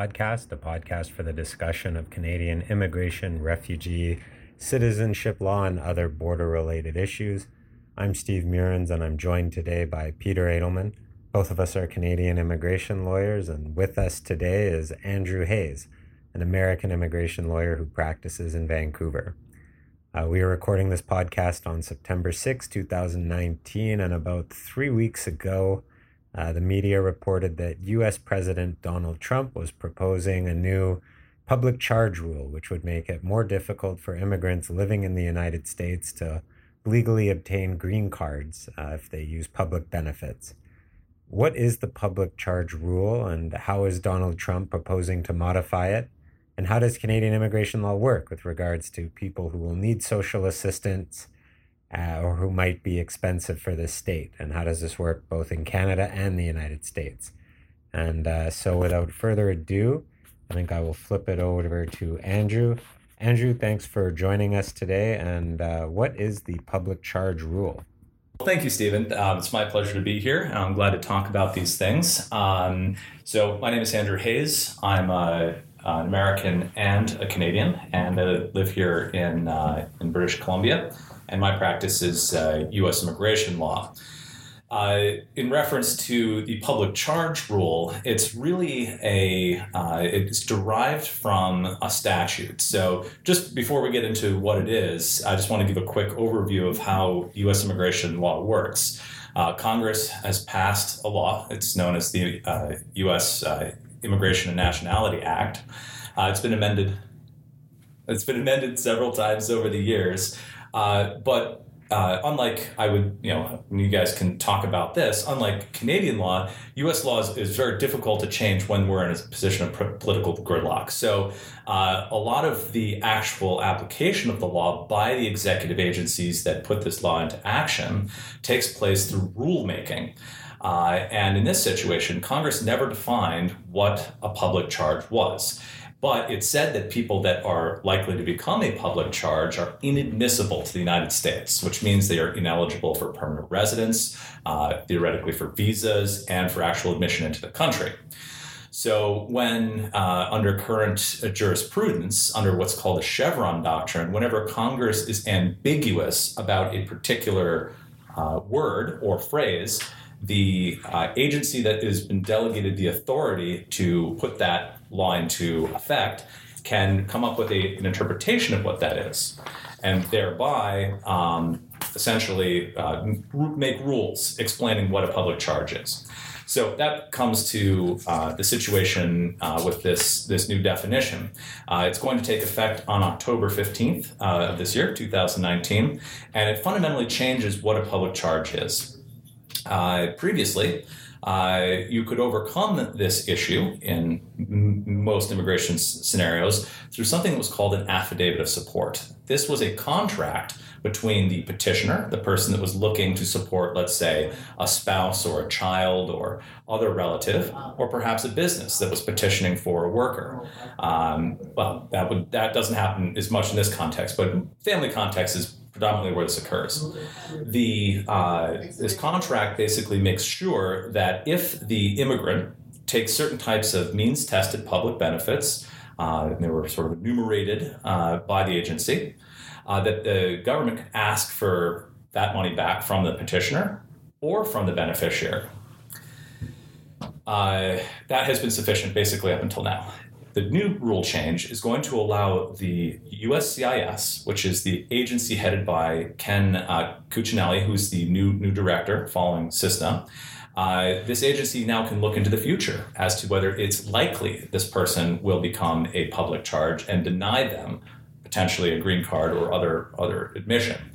Podcast, a podcast for the discussion of Canadian immigration, refugee, citizenship law, and other border related issues. I'm Steve Meurrens and I'm joined today by Peter Edelmann. Both of us are Canadian immigration lawyers, and with us today is Andrew Hayes, an American immigration lawyer who practices in Vancouver. Uh, we are recording this podcast on September 6, 2019, and about three weeks ago, uh, the media reported that US President Donald Trump was proposing a new public charge rule, which would make it more difficult for immigrants living in the United States to legally obtain green cards uh, if they use public benefits. What is the public charge rule, and how is Donald Trump proposing to modify it? And how does Canadian immigration law work with regards to people who will need social assistance uh, or who might be expensive for the state? And how does this work both in Canada and the United States? And uh, so, without further ado, I think I will flip it over to Andrew. Andrew, thanks for joining us today. And uh, what is the public charge rule? Thank you, Stephen. Um, it's my pleasure to be here. I'm glad to talk about these things. Um, so, my name is Andrew Hayes. I'm a, an American and a Canadian, and I live here in, uh, in British Columbia. And my practice is uh, U.S. immigration law. Uh, in reference to the public charge rule, it's really a uh, it's derived from a statute. So just before we get into what it is, I just want to give a quick overview of how U.S. immigration law works. Uh, Congress has passed a law. It's known as the U.S. Uh, Immigration and Nationality Act. Uh, it's been amended. It's been amended several times over the years, uh, but uh, unlike I would, you know, you guys can talk about this. Unlike Canadian law, U.S. law is, is very difficult to change when we're in a position of political gridlock. So, uh, a lot of the actual application of the law by the executive agencies that put this law into action takes place through rulemaking. Uh, and in this situation, Congress never defined what a public charge was. But it said that people that are likely to become a public charge are inadmissible to the United States, which means they are ineligible for permanent residence, uh, theoretically for visas, and for actual admission into the country. So, when uh, under current jurisprudence, under what's called the Chevron doctrine, whenever Congress is ambiguous about a particular uh, word or phrase, the uh, agency that has been delegated the authority to put that law into effect can come up with a, an interpretation of what that is, and thereby um, essentially uh, make rules explaining what a public charge is. So that comes to uh, the situation uh, with this, this new definition. Uh, it's going to take effect on October 15th uh, of this year, 2019, and it fundamentally changes what a public charge is. Uh, previously, uh, you could overcome this issue in m- most immigration s- scenarios through something that was called an affidavit of support. This was a contract between the petitioner, the person that was looking to support, let's say, a spouse or a child or other relative, or perhaps a business that was petitioning for a worker. Um, well, that would that doesn't happen as much in this context, but family context is predominantly where this occurs. The uh, this contract basically makes sure that if the immigrant takes certain types of means tested public benefits, uh, and they were sort of enumerated uh, by the agency, uh, that the government can ask for that money back from the petitioner or from the beneficiary. Uh, that has been sufficient basically up until now. The new rule change is going to allow the USCIS, which is the agency headed by Ken uh, Cuccinelli, who's the new new director following Cissna. Uh, this agency now can look into the future as to whether it's likely this person will become a public charge and deny them potentially a green card or other other admission.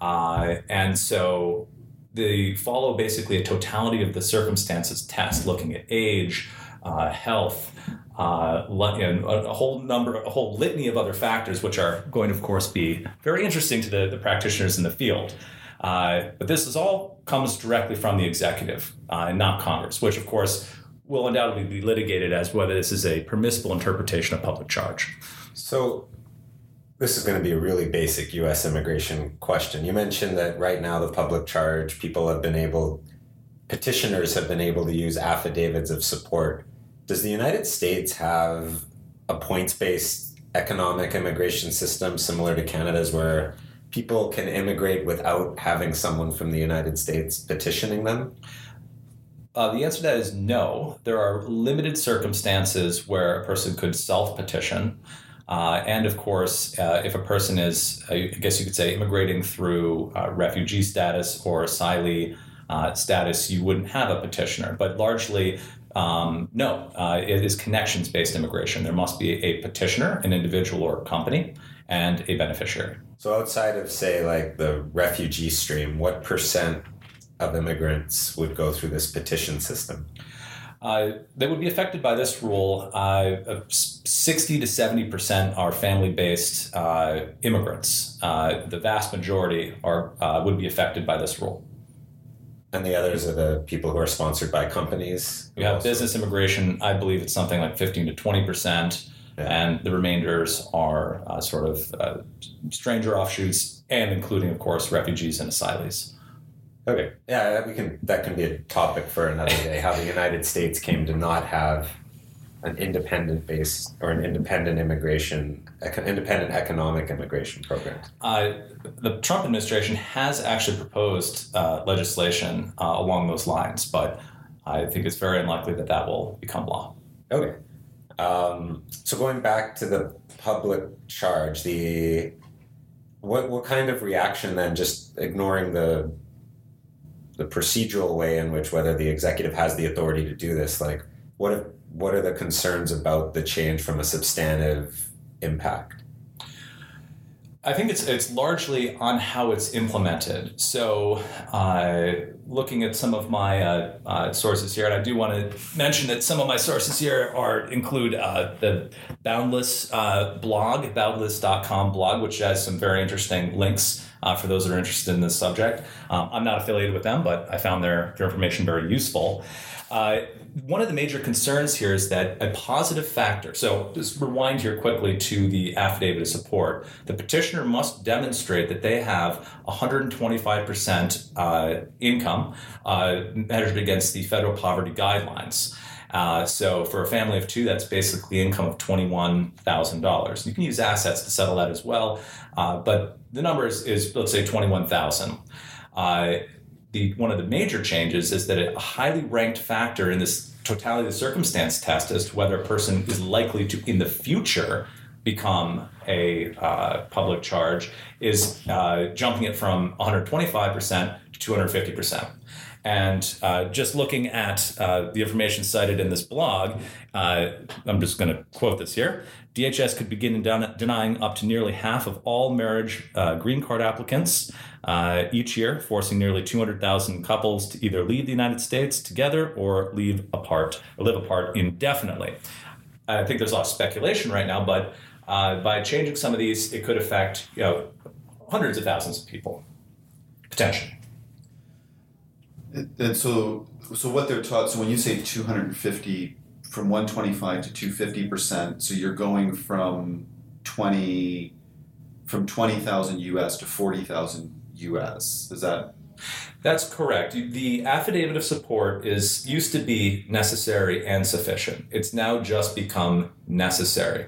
Uh, and so they follow basically a totality of the circumstances test, looking at age, uh, health, uh, and a whole number, a whole litany of other factors, which are going to, of course, be very interesting to the, the practitioners in the field. Uh, but this is all comes directly from the executive uh, and not Congress, which, of course, will undoubtedly be litigated as whether this is a permissible interpretation of public charge. So, this is going to be a really basic U.S. immigration question. You mentioned that right now the public charge people have been able, petitioners have been able to use affidavits of support. Does the United States have a points based economic immigration system similar to Canada's where people can immigrate without having someone from the United States petitioning them? Uh, the answer to that is no. There are limited circumstances where a person could self petition. Uh, and of course, uh, if a person is, uh, I guess you could say, immigrating through uh, refugee status or asylee uh, status, you wouldn't have a petitioner. But largely, um, no, uh, it is connections based immigration. There must be a petitioner, an individual or company, and a beneficiary. So, outside of, say, like the refugee stream, what percent of immigrants would go through this petition system? Uh, that would be affected by this rule. Uh, 60 to 70 percent are family-based uh, immigrants. Uh, the vast majority are uh, would be affected by this rule. And the others are the people who are sponsored by companies. We have business immigration. I believe it's something like 15 to 20 percent, yeah. and the remainders are uh, sort of stranger offshoots, and including, of course, refugees and asylees. Okay. Yeah, we can. That can be a topic for another day. How the United States came to not have an independent base or an independent immigration, independent economic immigration program. Uh, the Trump administration has actually proposed uh, legislation uh, along those lines, but I think it's very unlikely that that will become law. Okay. Um, so going back to the public charge, the what what kind of reaction then? Just ignoring the the procedural way in which whether the executive has the authority to do this like what if, what are the concerns about the change from a substantive impact I think it's it's largely on how it's implemented. So, uh, looking at some of my uh, uh, sources here, and I do want to mention that some of my sources here are include uh, the Boundless uh, blog, boundless.com blog, which has some very interesting links uh, for those that are interested in this subject. Um, I'm not affiliated with them, but I found their, their information very useful. Uh, one of the major concerns here is that a positive factor. So, just rewind here quickly to the affidavit of support. The petitioner must demonstrate that they have 125% uh, income uh, measured against the federal poverty guidelines. Uh, so for a family of two, that's basically income of $21,000. You can use assets to settle that as well, uh, but the number is, is let's say 21,000. The one of the major changes is that a highly ranked factor in this totality of circumstance test as to whether a person is likely to in the future become a uh, public charge is uh, jumping it from 125% to 250%. And uh, just looking at uh, the information cited in this blog, uh, I'm just going to quote this here. DHS could begin den- denying up to nearly half of all marriage uh, green card applicants uh, each year, forcing nearly 200,000 couples to either leave the United States together or leave apart or live apart indefinitely. I think there's a lot of speculation right now, but uh, by changing some of these, it could affect you know hundreds of thousands of people potentially. And so, so what they're taught. So when you say 250 from 125 to 250 percent, so you're going from 20 from 20,000 US to 40,000 US. Is that? That's correct. The affidavit of support is used to be necessary and sufficient. It's now just become necessary.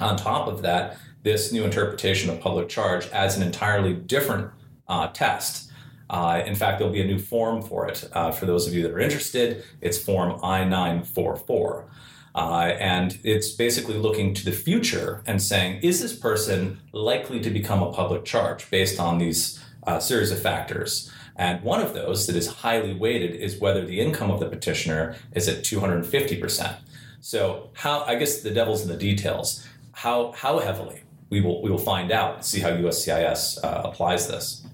On top of that, this new interpretation of public charge adds an entirely different uh, test. Uh, in fact, there'll be a new form for it. Uh, for those of you that are interested, it's Form I 944. Uh, and it's basically looking to the future and saying, is this person likely to become a public charge based on these uh, series of factors? And one of those that is highly weighted is whether the income of the petitioner is at 250%. So, how, I guess the devil's in the details. How, how heavily? We will, we will find out, see how USCIS uh, applies this.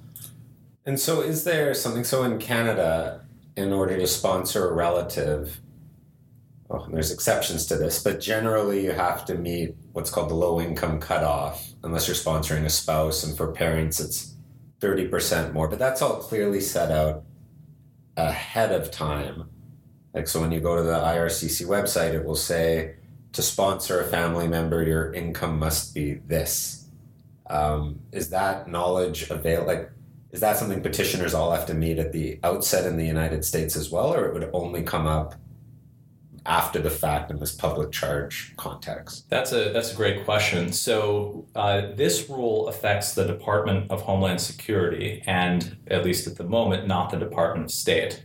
And so, is there something so in Canada, in order to sponsor a relative, oh, there's exceptions to this, but generally you have to meet what's called the low income cutoff unless you're sponsoring a spouse, and for parents it's 30% more. But that's all clearly set out ahead of time. Like, so when you go to the IRCC website, it will say to sponsor a family member, your income must be this. Um, is that knowledge available? Like, is that something petitioners all have to meet at the outset in the United States as well, or it would only come up after the fact in this public charge context? That's a that's a great question. So uh, this rule affects the Department of Homeland Security, and at least at the moment, not the Department of State.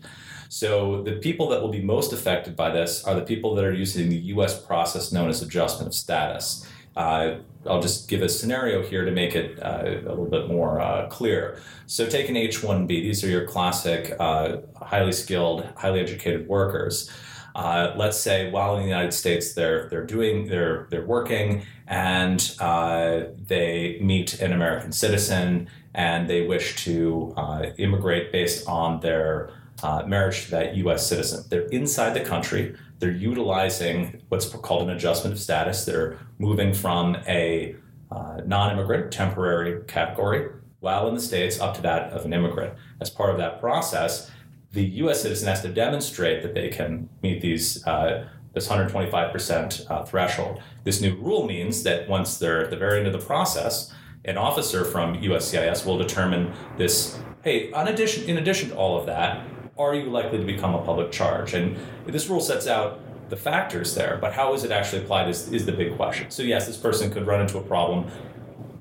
So the people that will be most affected by this are the people that are using the U.S. process known as adjustment of status. Uh, I'll just give a scenario here to make it uh, a little bit more uh, clear. So, take an H 1B. These are your classic, uh, highly skilled, highly educated workers. Uh, let's say while in the United States they're they're doing they're they're working and uh, they meet an American citizen and they wish to uh, immigrate based on their uh, marriage to that U.S. citizen. They're inside the country. They're utilizing what's called an adjustment of status. They're moving from a uh, non-immigrant temporary category while in the states up to that of an immigrant. As part of that process, the U.S. citizen has to demonstrate that they can meet these uh, this 125% uh, threshold. This new rule means that once they're at the very end of the process, an officer from USCIS will determine this. Hey, in addition, in addition to all of that, are you likely to become a public charge? And this rule sets out the factors there, but how is it actually applied is, is the big question. So yes, this person could run into a problem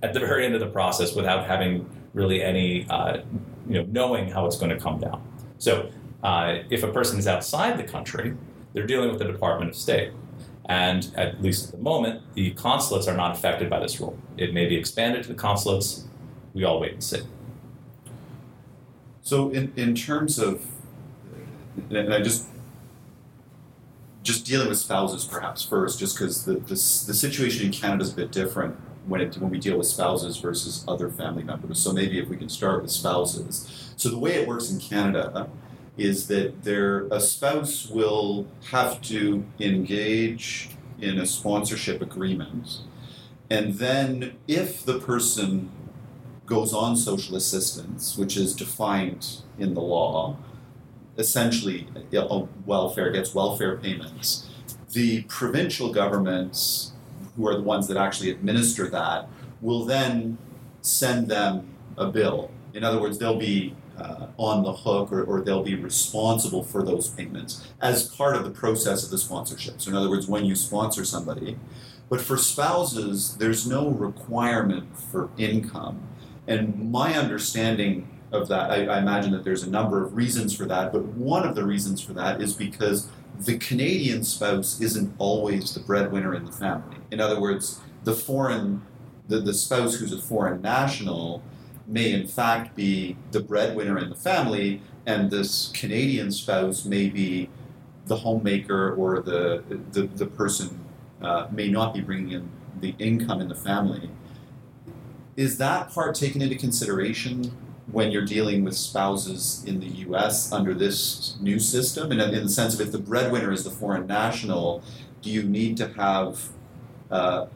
at the very end of the process without having really any, uh, you know, knowing how it's going to come down. So uh, if a person is outside the country, they're dealing with the Department of State. And at least at the moment, the consulates are not affected by this rule. It may be expanded to the consulates. We all wait and see. So, in, in terms of, and I just just dealing with spouses perhaps first, just because the, the the situation in Canada is a bit different when it when we deal with spouses versus other family members. So maybe if we can start with spouses. So the way it works in Canada is that their a spouse will have to engage in a sponsorship agreement, and then if the person goes on social assistance, which is defined in the law, essentially welfare gets welfare payments. The provincial governments, who are the ones that actually administer that, will then send them a bill. In other words, they'll be uh, on the hook or, or they'll be responsible for those payments as part of the process of the sponsorship. So, in other words, when you sponsor somebody, but for spouses, there's no requirement for income. And my understanding of that, I, I, imagine that there's a number of reasons for that, but one of the reasons for that is because the Canadian spouse isn't always the breadwinner in the family. In other words, the foreign, the, the spouse who's a foreign national may in fact be the breadwinner in the family, and this Canadian spouse may be the homemaker or the the, the person uh, may not be bringing in the income in the family. Is that part taken into consideration when you're dealing with spouses in the U.S. under this new system? And in the sense of if the breadwinner is the foreign national, do you need to have uh,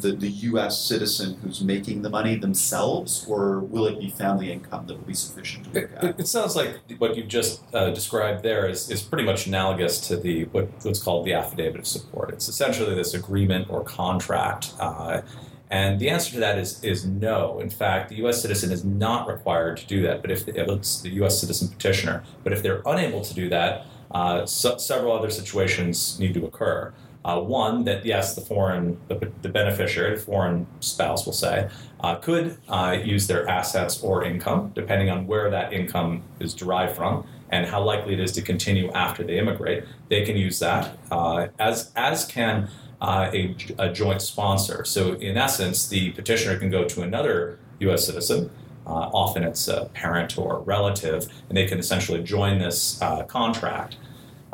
the, the U.S. citizen who's making the money themselves, or will it be family income that will be sufficient to It, look at? it, it sounds like what you've just uh, described there is, is pretty much analogous to the what, what's called the affidavit of support. It's essentially this agreement or contract, uh, and the answer to that is is no. In fact, the U.S. citizen is not required to do that. But if, the, if it's the U.S. citizen petitioner, but if they're unable to do that, uh, so, several other situations need to occur. Uh, one that yes, the foreign the, the beneficiary, the foreign spouse, will say, uh, could uh, use their assets or income, depending on where that income is derived from and how likely it is to continue after they immigrate. They can use that uh, as as can uh, a, a joint sponsor. So in essence, the petitioner can go to another U.S. citizen. Uh, often it's a parent or a relative, and they can essentially join this uh, contract.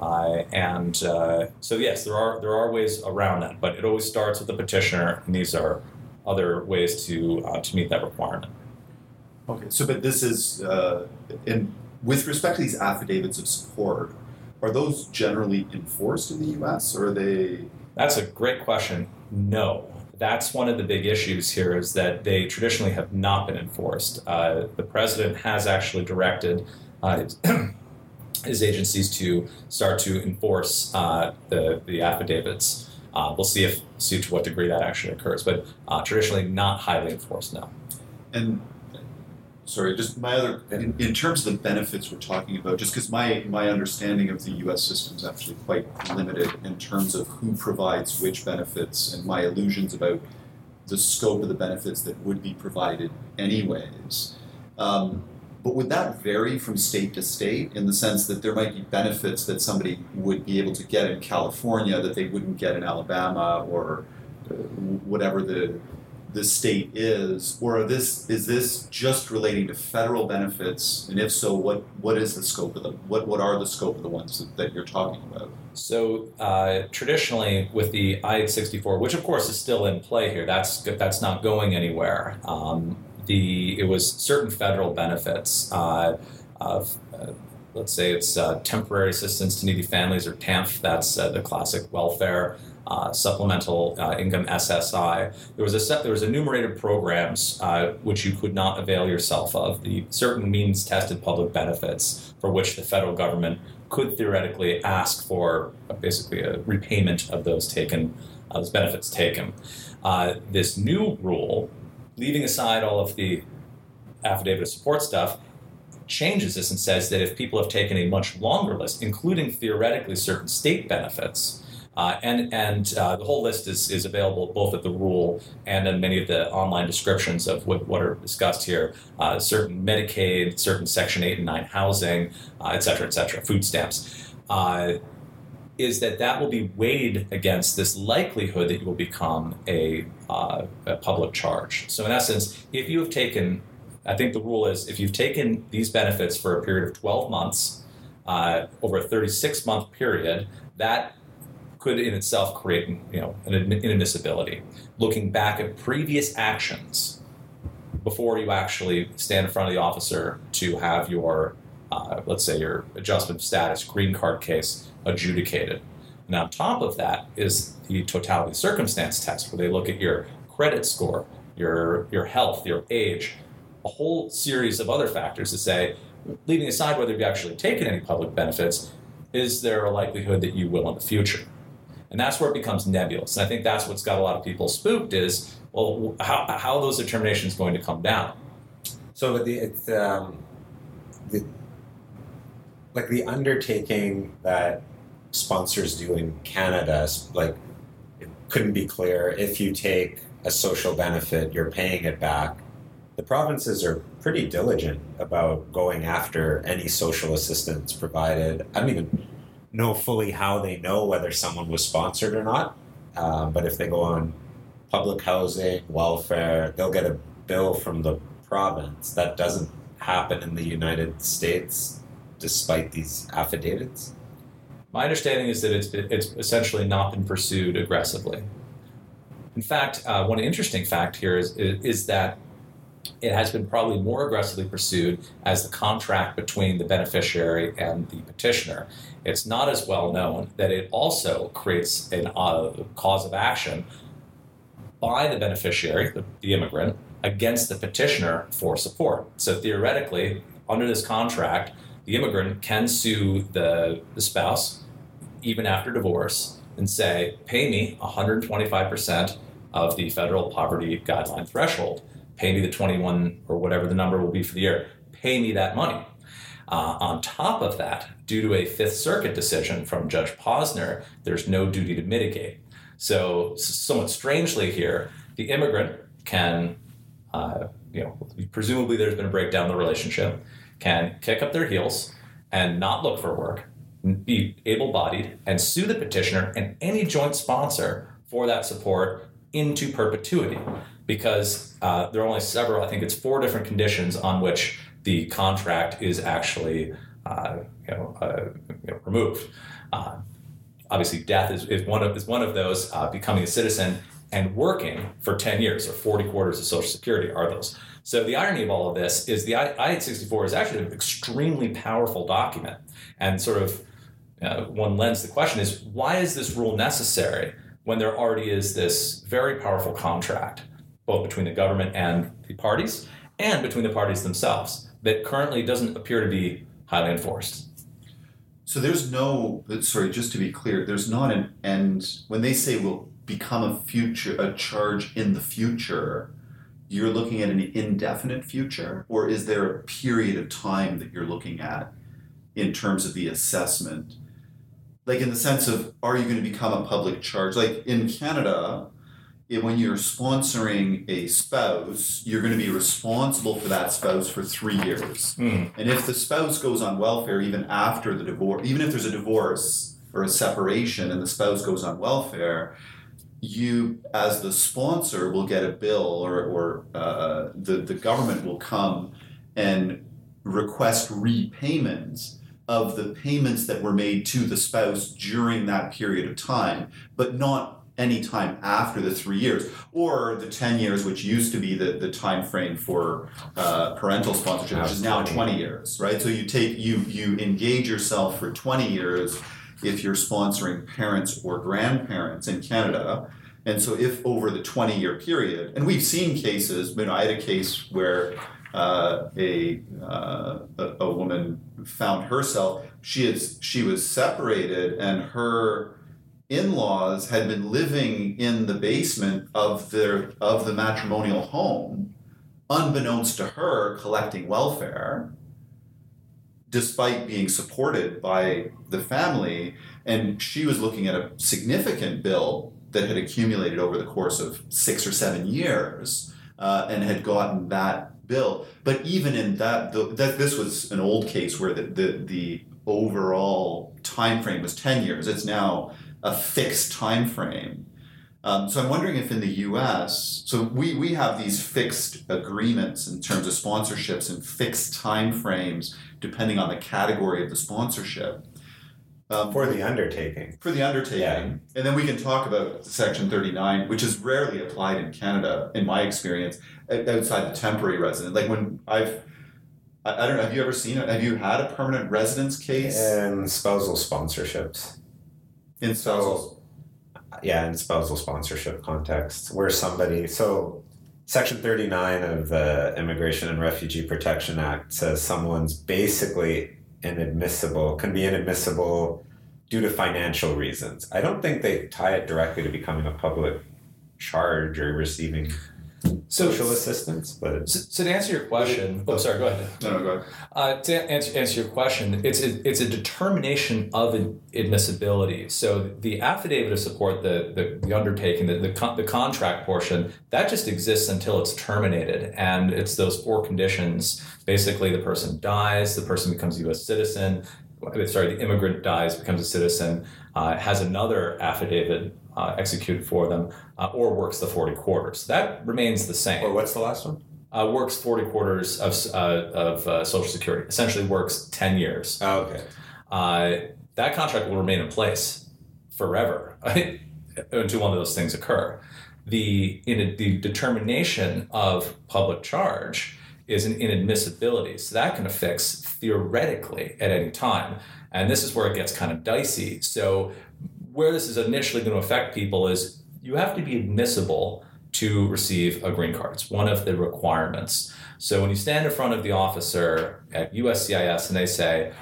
Uh, and uh, so, yes, there are there are ways around that, but it always starts with the petitioner, and these are other ways to uh, to meet that requirement. Okay, so but this is uh, in with respect to these affidavits of support, are those generally enforced in the U.S. or are they? That's a great question. No. That's one of the big issues here is that they traditionally have not been enforced. Uh, the president has actually directed his agencies to start to enforce uh, the, the affidavits. Uh, we'll see if see to what degree that actually occurs, but uh, traditionally not highly enforced. now. And sorry, just my other in, in terms of the benefits we're talking about, just because my my understanding of the U.S. system is actually quite limited in terms of who provides which benefits, and my illusions about the scope of the benefits that would be provided anyways. Um, but would that vary from state to state in the sense that there might be benefits that somebody would be able to get in California that they wouldn't get in Alabama or uh, whatever the the state is, or this is this just relating to federal benefits? And if so, what what is the scope of them? What what are the scope of the ones that, that you're talking about? So uh, traditionally, with the I-64, which of course is still in play here, that's that's not going anywhere. Um, the it was certain federal benefits uh, of. Uh, let's say it's uh, temporary assistance to needy families or TANF. That's uh, the classic welfare uh, supplemental uh, income SSI. There was a set, there was enumerated programs which you could not avail yourself of. The certain means tested public benefits for which the federal government could theoretically ask for basically a repayment of those taken, those benefits taken. This new rule, leaving aside all of the affidavit of support stuff, changes this and says that if people have taken a much longer list, including theoretically certain state benefits, uh, and and uh, the whole list is, is available both at the rule and in many of the online descriptions of what, what are discussed here. Uh, certain Medicaid, certain Section 8 and 9 housing, uh, et cetera, et cetera, food stamps. Is that that will be weighed against this likelihood that you will become a, uh, a public charge. So, in essence, if you have taken, I think the rule is if you've taken these benefits for a period of 12 months uh, over a 36 month period, that could in itself create you know an inadmissibility. Looking back at previous actions before you actually stand in front of the officer to have your uh, let's say your adjustment of status green card case adjudicated. And on top of that is the totality circumstance test, where they look at your credit score, your your health, your age, a whole series of other factors to say, leaving aside whether you've actually taken any public benefits, is there a likelihood that you will in the future? And that's where it becomes nebulous. And I think that's what's got a lot of people spooked is, well, how, how those determinations going to come down? So the, it's um, the, like the undertaking that sponsors do in Canada, like it couldn't be clear. If you take a social benefit, you're paying it back. The provinces are pretty diligent about going after any social assistance provided. I don't even know fully how they know whether someone was sponsored or not. Uh, but if they go on public housing, welfare, they'll get a bill from the province. That doesn't happen in the United States. despite these affidavits? My understanding is that it's it's essentially not been pursued aggressively. In fact, uh, one interesting fact here is, is, that it has been probably more aggressively pursued as the contract between the beneficiary and the petitioner. It's not as well known that it also creates a uh, cause of action by the beneficiary, the, the immigrant, against the petitioner for support. So theoretically, under this contract, the immigrant can sue the, the spouse even after divorce and say, pay me 125% of the federal poverty guideline threshold. Pay me the 21 or whatever the number will be for the year. Pay me that money. Uh, on top of that, due to a Fifth Circuit decision from Judge Posner, there's no duty to mitigate. So, somewhat strangely here, the immigrant can, uh, you know, presumably there's been a breakdown in the relationship, can kick up their heels and not look for work, be able bodied, and sue the petitioner and any joint sponsor for that support into perpetuity because uh, there are only several, I think it's four different conditions on which the contract is actually uh, you know, uh, you know, removed. Uh, obviously, death is, is, one of, is one of those, uh, becoming a citizen and working for 10 years or 40 quarters of Social Security are those. So the irony of all of this is the I-864 is actually an extremely powerful document. And sort of uh, one lens the question is, why is this rule necessary when there already is this very powerful contract, both between the government and the parties, and between the parties themselves, that currently doesn't appear to be highly enforced? So there's no, sorry, just to be clear, there's not an end. When they say will become a future, a charge in the future, you're looking at an indefinite future, or is there a period of time that you're looking at in terms of the assessment? Like in the sense of, are you going to become a public charge? Like in Canada, when you're sponsoring a spouse, you're going to be responsible for that spouse for three years. Mm. And if the spouse goes on welfare even after the divorce, even if there's a divorce or a separation and the spouse goes on welfare, you as the sponsor will get a bill or, or uh, the, the government will come and request repayments of the payments that were made to the spouse during that period of time, but not any time after the three years or the 10 years which used to be the, the time frame for uh, parental sponsorship which is now 20 years right so you take you you engage yourself for 20 years if you're sponsoring parents or grandparents in Canada. And so, if over the 20 year period, and we've seen cases, you know, I had a case where uh, a, uh, a, a woman found herself, she, is, she was separated, and her in-laws had been living in the basement of their of the matrimonial home unbeknownst to her collecting welfare despite being supported by the family. And she was looking at a significant bill that had accumulated over the course of six or seven years uh, and had gotten that bill. But even in that, the, that this was an old case where the, the, the overall time frame was 10 years. It's now a fixed time frame. Um, so I'm wondering if in the U.S., so we, we have these fixed agreements in terms of sponsorships and fixed time frames depending on the category of the sponsorship. Um, for the undertaking. For the undertaking. Yeah. And then we can talk about Section 39, which is rarely applied in Canada, in my experience, outside the temporary resident. Like when I've, I, I don't know, have you ever seen it? Have you had a permanent residence case? In spousal sponsorships. In spousal? yeah, in spousal sponsorship context, where somebody, so Section 39 of the Immigration and Refugee Protection Act says someone's basically inadmissible, can be inadmissible due to financial reasons. I don't think they tie it directly to becoming a public charge or receiving social assistance. But so, so, to answer your question, oh sorry, go ahead. No, no, go ahead. Uh, to answer, answer your question, it's a, it's a determination of admissibility. So the affidavit of support, the the, the undertaking, the, the con- the contract portion, that just exists until it's terminated, and it's those four conditions. Basically, the person dies, the person becomes a U.S. citizen. Sorry, the immigrant dies, becomes a citizen, uh, has another affidavit uh, executed for them, uh, or works the 40 quarters. That remains the same. Or what's the last one? Uh, works 40 quarters of, uh, of uh, Social Security, essentially works 10 years. Oh, okay. Uh, that contract will remain in place forever until one of those things occur. The, in the determination of public charge is an inadmissibility. So that can affix theoretically at any time. And this is where it gets kind of dicey. So, where this is initially going to affect people is you have to be admissible to receive a green card. It's one of the requirements. So, when you stand in front of the officer at USCIS and they say,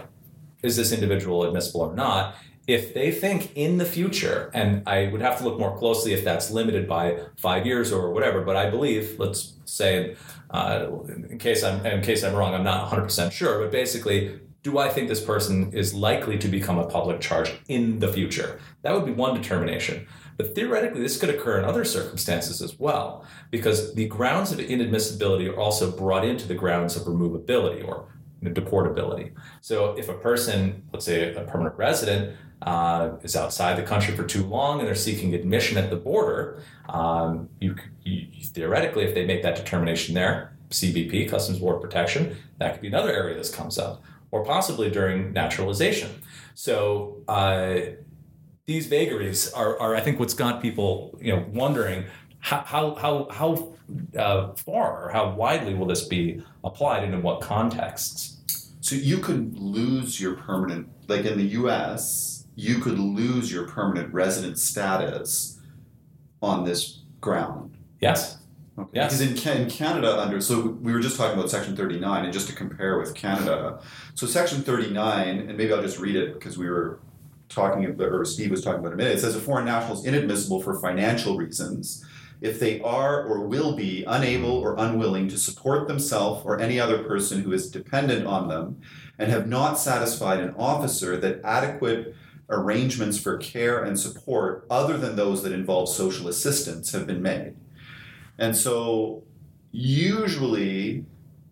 is this individual admissible or not? If they think in the future, and I would have to look more closely if that's limited by five years or whatever, but I believe, let's say, uh, in case I'm in case I'm wrong, I'm not 100 percent sure, but basically, do I think this person is likely to become a public charge in the future? That would be one determination. But theoretically, this could occur in other circumstances as well, because the grounds of inadmissibility are also brought into the grounds of removability or deportability. So if a person, let's say a permanent resident, uh, is outside the country for too long and they're seeking admission at the border, um, you, you, theoretically, if they make that determination there, CBP, Customs Border Protection, that could be another area this comes up, or possibly during naturalization. So uh, these vagaries are, are, I think, what's got people, you know, wondering how how how, how uh, far or how widely will this be applied and in what contexts. So you could lose your permanent, like in the U.S., you could lose your permanent resident status on this ground. Yes. Okay. Yes. Because in, in Canada, under so we were just talking about Section 39, and just to compare with Canada, so Section 39, and maybe I'll just read it because we were talking about, or Steve was talking about a minute. It says a foreign national is inadmissible for financial reasons if they are or will be unable or unwilling to support themselves or any other person who is dependent on them, and have not satisfied an officer that adequate arrangements for care and support other than those that involve social assistance have been made. And so, usually,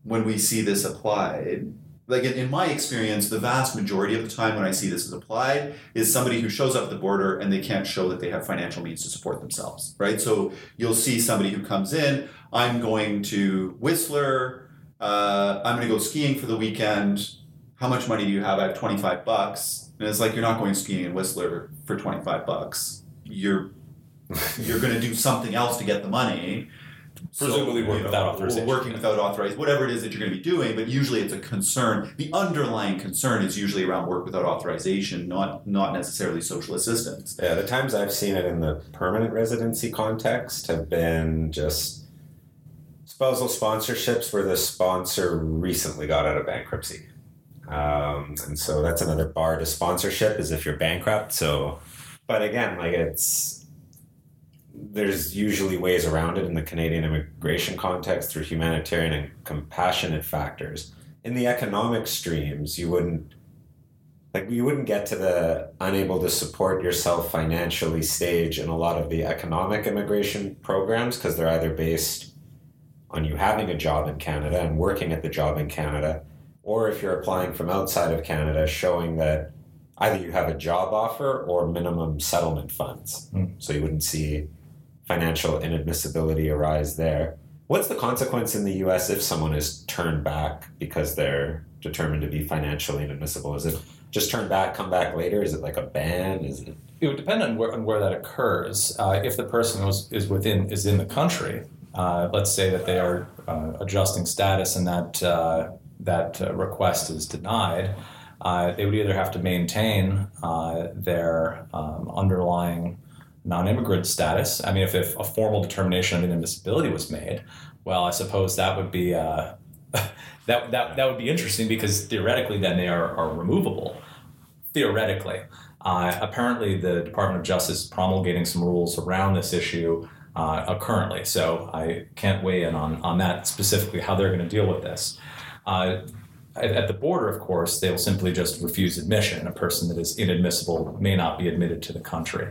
when we see this applied, like in, in my experience, the vast majority of the time when I see this is applied is somebody who shows up at the border and they can't show that they have financial means to support themselves, right? So you'll see somebody who comes in, I'm going to Whistler, uh, I'm going to go skiing for the weekend. How much money do you have? I have 25 bucks. And it's like, you're not going skiing in Whistler for 25 bucks. You're, you're going to do something else to get the money. Presumably work without authorization. Working without authorization, whatever it is that you're going to be doing, but usually it's a concern. The underlying concern is usually around work without authorization, not not necessarily social assistance. Yeah, the times I've seen it in the permanent residency context have been just spousal sponsorships where the sponsor recently got out of bankruptcy. Um, and so that's another bar to sponsorship is if you're bankrupt. So, but again, like it's there's usually ways around it in the Canadian immigration context through humanitarian and compassionate factors. In the economic streams, you wouldn't like you wouldn't get to the unable to support yourself financially stage in a lot of the economic immigration programs because they're either based on you having a job in Canada and working at the job in Canada, or if you're applying from outside of Canada, showing that either you have a job offer or minimum settlement funds. Mm. So you wouldn't see financial inadmissibility arise there. What's the consequence in the US if someone is turned back because they're determined to be financially inadmissible? Is it just turn back, come back later? Is it like a ban? Is it? It would depend on where, on where that occurs. Uh, if the person was, is within is in the country, uh, let's say that they are uh, adjusting status and that uh, that uh, request is denied, uh, they would either have to maintain their um, underlying non-immigrant status. I mean, if, if a formal determination of inadmissibility was made, well, I suppose that would be uh, that, that that would be interesting because theoretically, then they are, are removable. Theoretically, uh, apparently, the Department of Justice is promulgating some rules around this issue uh, currently. So I can't weigh in on on that specifically how they're going to deal with this. Uh, at, the border, of course, they will simply just refuse admission. A person that is inadmissible may not be admitted to the country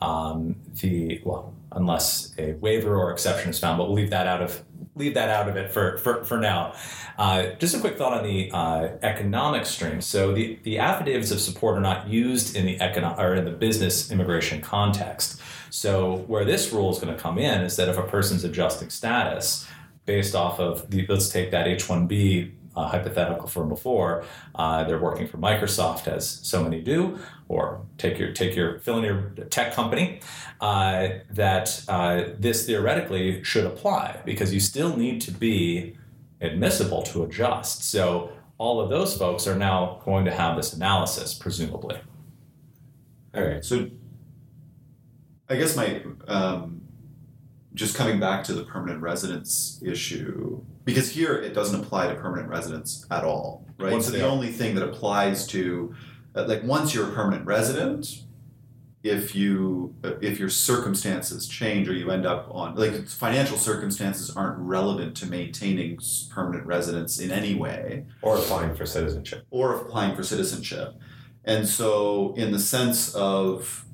um, the well, unless a waiver or exception is found, but we'll leave that out of leave that out of it for for, for now. Uh, just a quick thought on the uh, economic stream. So the, the affidavits of support are not used in the economic or in the business immigration context. So where this rule is going to come in is that if a person's adjusting status, based off of the, let's take that H-1B uh, hypothetical from before. Uh, they're working for Microsoft, as so many do, or take your take your fill in your tech company. Uh, that uh, this theoretically should apply because you still need to be admissible to adjust. So all of those folks are now going to have this analysis, presumably. All right. So I guess my um, just coming back to the permanent residence issue, because here it doesn't apply to permanent residents at all, right? Once so the only thing that applies to, like, once you're a permanent resident, if you uh, if your circumstances change or you end up on like financial circumstances aren't relevant to maintaining permanent residence in any way Or applying for citizenship. or applying for citizenship. And so, in the sense of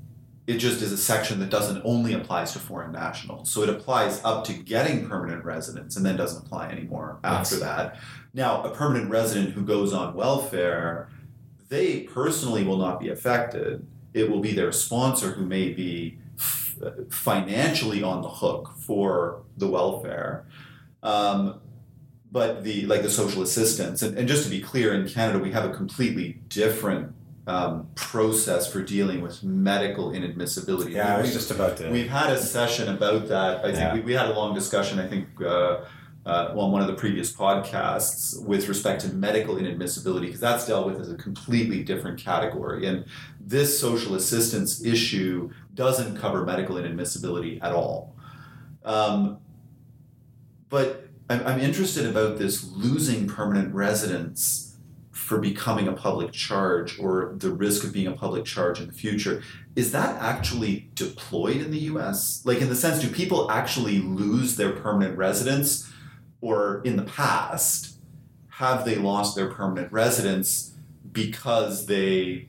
it just is a section that doesn't only applies to foreign nationals. So it applies up to getting permanent residence and then doesn't apply anymore after Yes. that. Now, a permanent resident who goes on welfare, they personally will not be affected. It will be their sponsor who may be f- financially on the hook for the welfare. Um, but the like the social assistance and, and just to be clear in canada we have a completely different um, process for dealing with medical inadmissibility Yeah, I was just about to. We've had a session about that. I think Yeah. we, we had a long discussion, I think, uh, uh, on one of the previous podcasts with respect to medical inadmissibility, because that's dealt with as a completely different category. And this social assistance issue doesn't cover medical inadmissibility at all. Um, but I'm, I'm interested about this losing permanent residence for becoming a public charge or the risk of being a public charge in the future is that actually deployed in the US? Like, in the sense, do people actually lose their permanent residence? Or in the past, have they lost their permanent residence because they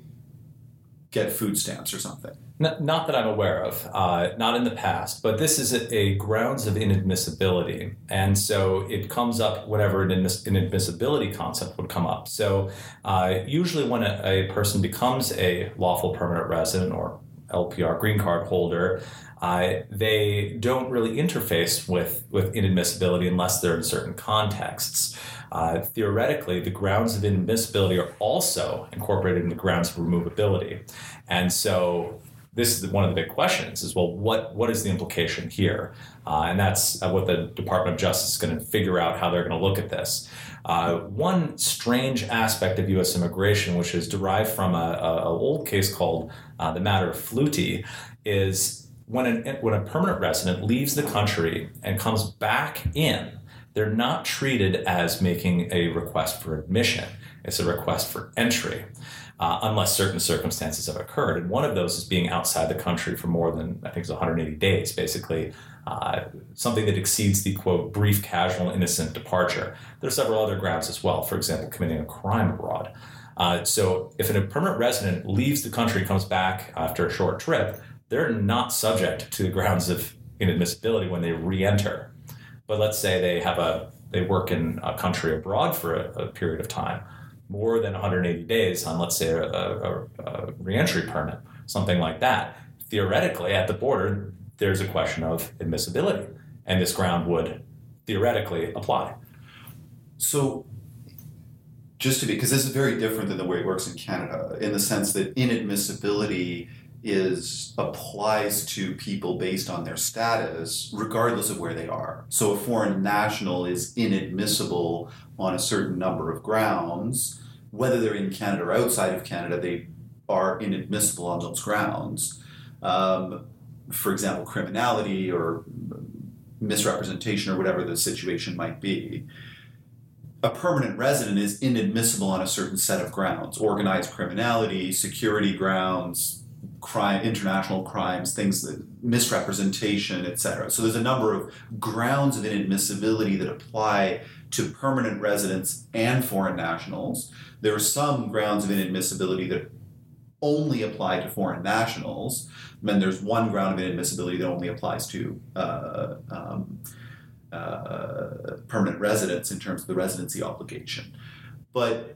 get food stamps or something? N- not that I'm aware of, uh, not in the past, but this is a, a grounds of inadmissibility. And so it comes up whenever an inadmissibility concept would come up. So uh, usually when a, a person becomes a lawful permanent resident or LPR green card holder, uh, they don't really interface with, with inadmissibility unless they're in certain contexts. Uh, theoretically, the grounds of inadmissibility are also incorporated in the grounds of removability. And so this is one of the big questions is well what what is the implication here uh, and that's uh, what the department of justice is going to figure out how they're going to look at this uh, one strange aspect of u.s immigration which is derived from a, old case called uh, the matter of Fleuti is when an, when a permanent resident leaves the country and comes back in they're not treated as making a request for admission it's a request for entry uh, unless certain circumstances have occurred. And one of those is being outside the country for more than, I think it's 180 days, basically, uh, something that exceeds the quote, brief, casual, innocent departure. There are several other grounds as well, for example, committing a crime abroad. Uh, so if a permanent resident leaves the country, comes back after a short trip, they're not subject to the grounds of inadmissibility when they re-enter. But let's say they have a they work in a country abroad for a, a period of time, more than 180 days on, let's say, a, a, a reentry permit, something like that. Theoretically, at the border, there's a question of admissibility, and this ground would theoretically apply. So, just to be, because this is very different than the way it works in Canada, in the sense that inadmissibility is applies to people based on their status, regardless of where they are. So, a foreign national is inadmissible on a certain number of grounds, whether they're in Canada or outside of Canada, they are inadmissible on those grounds. Um, for example, criminality or misrepresentation or whatever the situation might be a permanent resident is inadmissible on a certain set of grounds organized criminality security grounds crime international crimes things that misrepresentation etc so there's a number of grounds of inadmissibility that apply to permanent residents and foreign nationals. There are some grounds of inadmissibility that only apply to foreign nationals. And then there's one ground of inadmissibility that only applies to uh, um, uh, permanent residents in terms of the residency obligation. But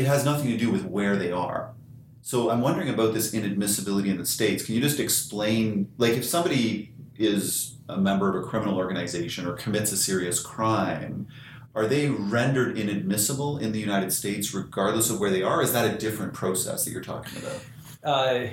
It has nothing to do with where they are. So I'm wondering about this inadmissibility in the States. Can you just explain, like if somebody is a member of a criminal organization or commits a serious crime, are they rendered inadmissible in the United States regardless of where they are? Is that a different process that you're talking about? Uh,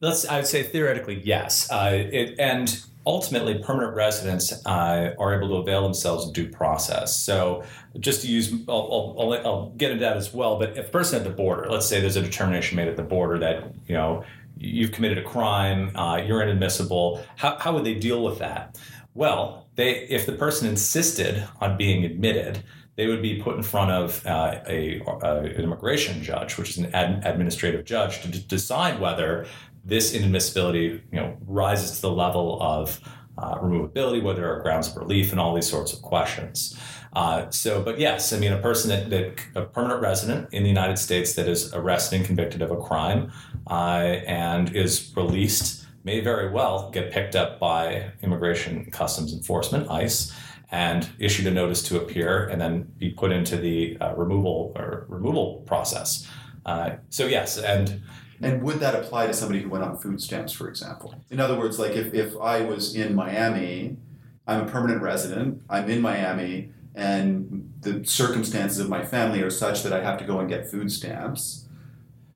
let's. I would say theoretically, yes. Uh, it, and ultimately, permanent residents uh, are able to avail themselves of due process. So, just to use, I'll, I'll, I'll, get into that as well. But if a person at the border, let's say there's a determination made at the border that you know you've committed a crime, uh, you're inadmissible. How, how would they deal with that? Well, they if the person insisted on being admitted, they would be put in front of uh, a, uh, an immigration judge, which is an ad- administrative judge, to d- decide whether this inadmissibility, you know, rises to the level of uh, removability, whether there are grounds of relief, and all these sorts of questions. Uh, so, but yes, I mean, a person that, that, a permanent resident in the United States that is arrested and convicted of a crime uh, and is released may very well get picked up by Immigration and Customs Enforcement, ICE, and issued a notice to appear and then be put into the uh, removal or removal process. Uh, so yes, and And would that apply to somebody who went on food stamps, for example? In other words, like if, if I was in Miami, I'm a permanent resident, I'm in Miami, and the circumstances of my family are such that I have to go and get food stamps,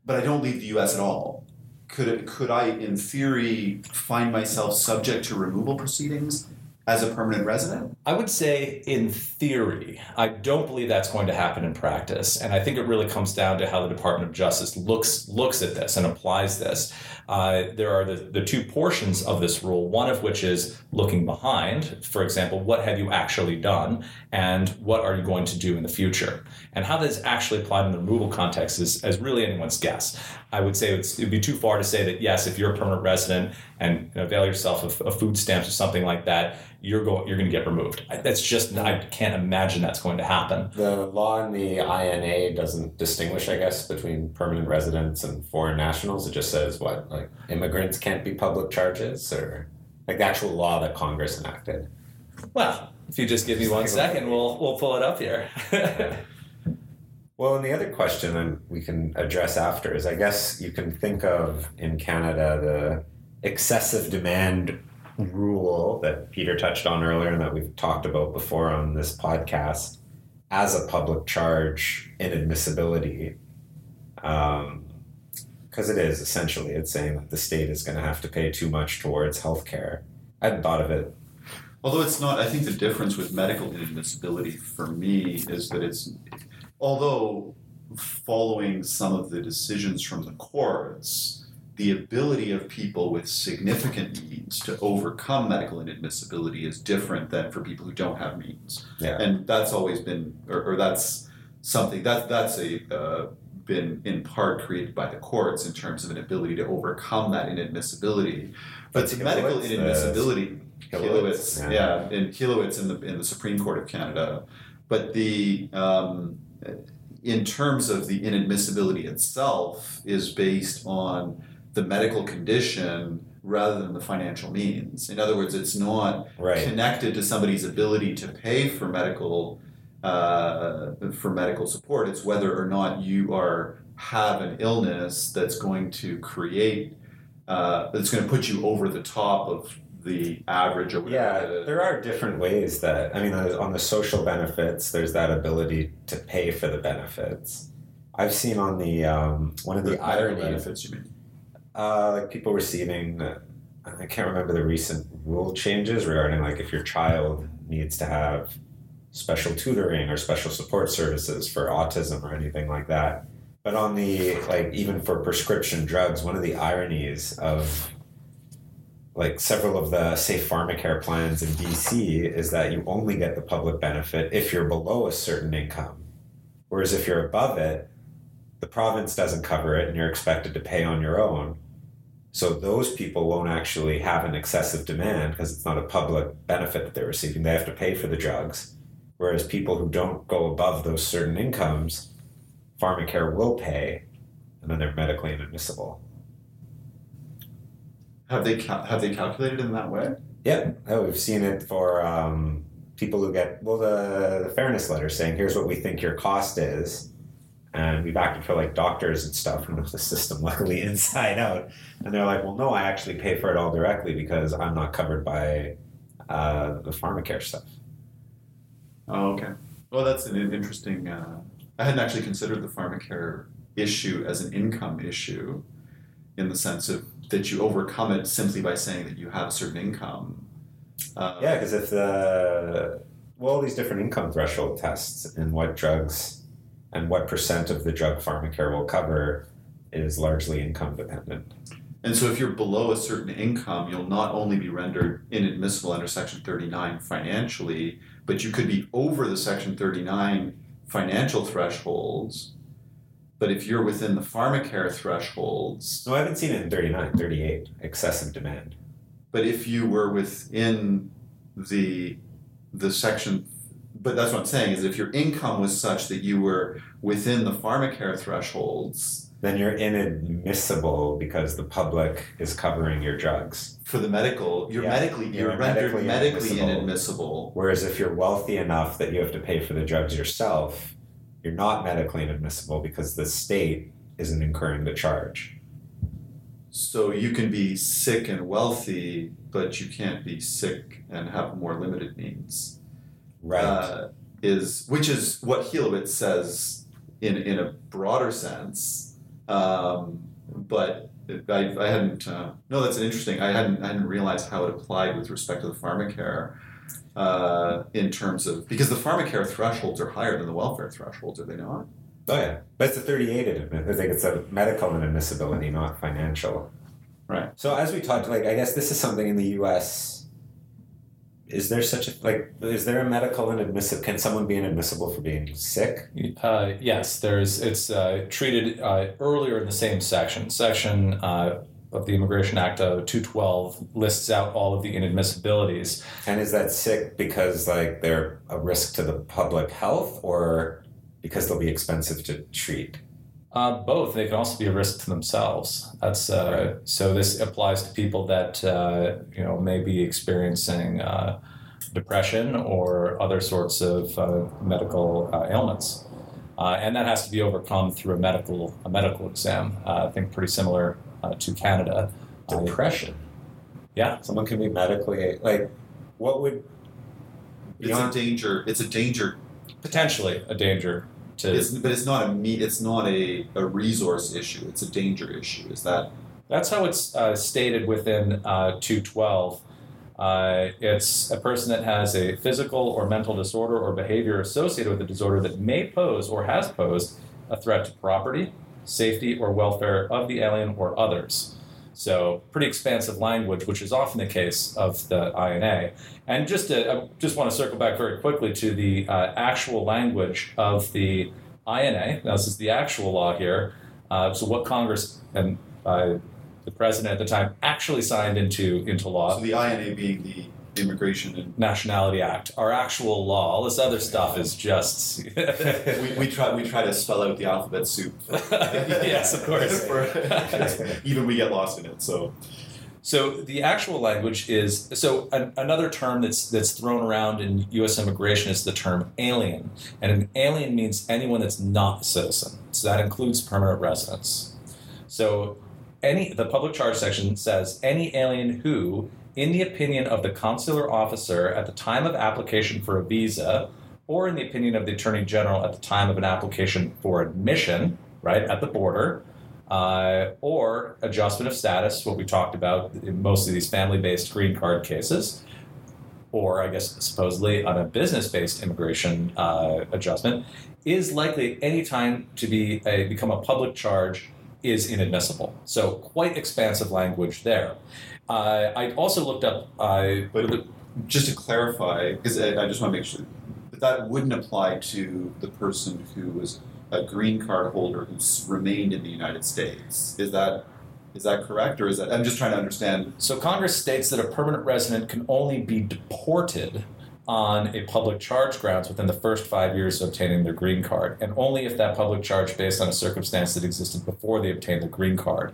but I don't leave the US at all. Could, it, could I, in theory, find myself subject to removal proceedings as a permanent resident? I would say, in theory, I don't believe that's going to happen in practice, and I think it really comes down to how the Department of Justice looks looks at this and applies this. Uh, there are the, the two portions of this rule. One of which is looking behind. For example, what have you actually done, and what are you going to do in the future? And how that is actually applied in the removal context is, is really anyone's guess. I would say it would be too far to say that yes, if you're a permanent resident and avail yourself of, of food stamps or something like that, you're going you're going to get removed. That's just I can't imagine that's going to happen. The law in the INA doesn't distinguish, I guess, between permanent residents and foreign nationals. It just says what, like immigrants can't be public charges, or like the actual law that Congress enacted. Well, if you just give me one second, we'll we'll pull it up here. Well, and the other question and we can address after is I guess you can think of in Canada the excessive demand rule that Peter touched on earlier and that we've talked about before on this podcast as a public charge inadmissibility. Um, because it is essentially it's saying that the state is going to have to pay too much towards healthcare. I hadn't thought of it. Although it's not, I think the difference with medical inadmissibility for me is that it's, although following some of the decisions from the courts, the ability of people with significant means to overcome medical inadmissibility is different than for people who don't have means. Yeah. And that's always been, or, or that's something that that's a uh, been in part created by the courts in terms of an ability to overcome that inadmissibility. But the medical inadmissibility, Hilewitz, yeah. yeah, in Hilewitz in the in the Supreme Court of Canada. But the um, in terms of the inadmissibility itself is based on the medical condition rather than the financial means. In other words, it's not Right. connected to somebody's ability to pay for medical uh, for medical support. It's whether or not you are have an illness that's going to create uh, that's going to put you over the top of the average or whatever. the- there are different ways that I mean, on the social benefits, there's that ability to pay for the benefits. I've seen on the um, one of the medical irony benefits. You mean? Uh, like people receiving, uh, I can't remember the recent rule changes regarding like if your child needs to have special tutoring or special support services for autism or anything like that. But on the like even for prescription drugs, one of the ironies of like several of the safe pharmacare plans in BC is that you only get the public benefit if you're below a certain income. Whereas if you're above it, the province doesn't cover it and you're expected to pay on your own. So those people won't actually have an excessive demand because it's not a public benefit that they're receiving. They have to pay for the drugs. Whereas people who don't go above those certain incomes, pharmacare will pay, and then they're medically inadmissible. Have they cal- have they calculated in that way? Yeah, oh, we've seen it for um, people who get well the, the fairness letter saying here's what we think your cost is, and we've acted for like doctors and stuff who know the system luckily inside out, and they're like, well, no, I actually pay for it all directly because I'm not covered by uh, the pharmacare stuff. Oh, okay. Well, that's an interesting. Uh, I hadn't actually considered the pharmacare issue as an income issue, in the sense of that you overcome it simply by saying that you have a certain income. Uh, Yeah, because if the well, all these different income threshold tests and what drugs and what percent of the drug pharmacare will cover is largely income dependent. And so, if you're below a certain income, you'll not only be rendered inadmissible under Section 39 financially, but you could be over the Section 39 financial thresholds. But if you're within the pharmacare thresholds, No, I haven't seen it in 39, 38, excessive demand. but if you were within the the section, but that's what I'm saying is if your income was such that you were within the pharmacare thresholds Then you're inadmissible because the public is covering your drugs. for the medical, you're Yeah, medically you're, you're rendered medically medically inadmissible. inadmissible. Whereas if you're wealthy enough that you have to pay for the drugs yourself, you're not medically inadmissible because the state isn't incurring the charge. So you can be sick and wealthy, but you can't be sick and have more limited means. Right. Uh, is which is what Hilewitz says in in a broader sense. Um, but I, I hadn't. Uh, no, that's interesting. I hadn't I hadn't realized how it applied with respect to the pharmacare. Uh, in terms of because the pharmacare thresholds are higher than the welfare thresholds, are they not? oh yeah. But it's a 38 admit. I think it's a medical inadmissibility, not financial. Right. So as we talked, like I guess this is something in the U.S. Is there such a like? Is there a medical inadmissible? Can someone be inadmissible for being sick? Uh, yes, there's. It's uh, treated uh, earlier in the same section. Section uh, of the Immigration Act of 212 lists out all of the inadmissibilities. And is that sick because like they're a risk to the public health, or because they'll be expensive to treat? Uh, both. They can also be a risk to themselves. That's uh, so. This applies to people that uh, you know may be experiencing uh, depression or other sorts of uh, medical uh, ailments, uh, and that has to be overcome through a medical a medical exam. Uh, I think pretty similar uh, to Canada. Uh, Depression. yeah, Someone can be medically like. What would It's beyond a danger. It's a danger. potentially a danger to. It's, but it's not a me. It's not a, a resource issue. It's a danger issue. Is that That's how it's uh, stated within uh, 212. Uh, it's a person that has a physical or mental disorder or behavior associated with a disorder that may pose or has posed a threat to property, safety, or welfare of the alien or others. So, pretty expansive language, which is often the case of the INA. And just to, I just want to circle back very quickly to the uh, actual language of the INA. Now, this is the actual law here. Uh, so, what Congress and uh, the president at the time actually signed into into law. so? The INA being the Immigration and Nationality Act, our actual law. All this other stuff is just. we, we try we try to spell out the alphabet soup. yes, of course. For- even we get lost in it. So So the actual language is so an, another term that's that's thrown around in U.S. immigration is the term alien, and an alien means anyone that's not a citizen. So that includes permanent residents. So any the public charge section says any alien who, in the opinion of the consular officer at the time of application for a visa, or in the opinion of the attorney general at the time of an application for admission, right at the border, uh, or adjustment of status, what we talked about in most of these family based green card cases, or I guess supposedly on a business based immigration uh, adjustment, is likely any time to be a, become a public charge is inadmissible. So quite expansive language there. Uh, I also looked up. Uh, But just to clarify, because I, I just want to make sure that that wouldn't apply to the person who was a green card holder who's remained in the United States. Is that is that correct, or is that? I'm just trying to understand. So Congress states that a permanent resident can only be deported on a public charge grounds within the first five years of obtaining their green card, and only if that public charge based on a circumstance that existed before they obtained the green card.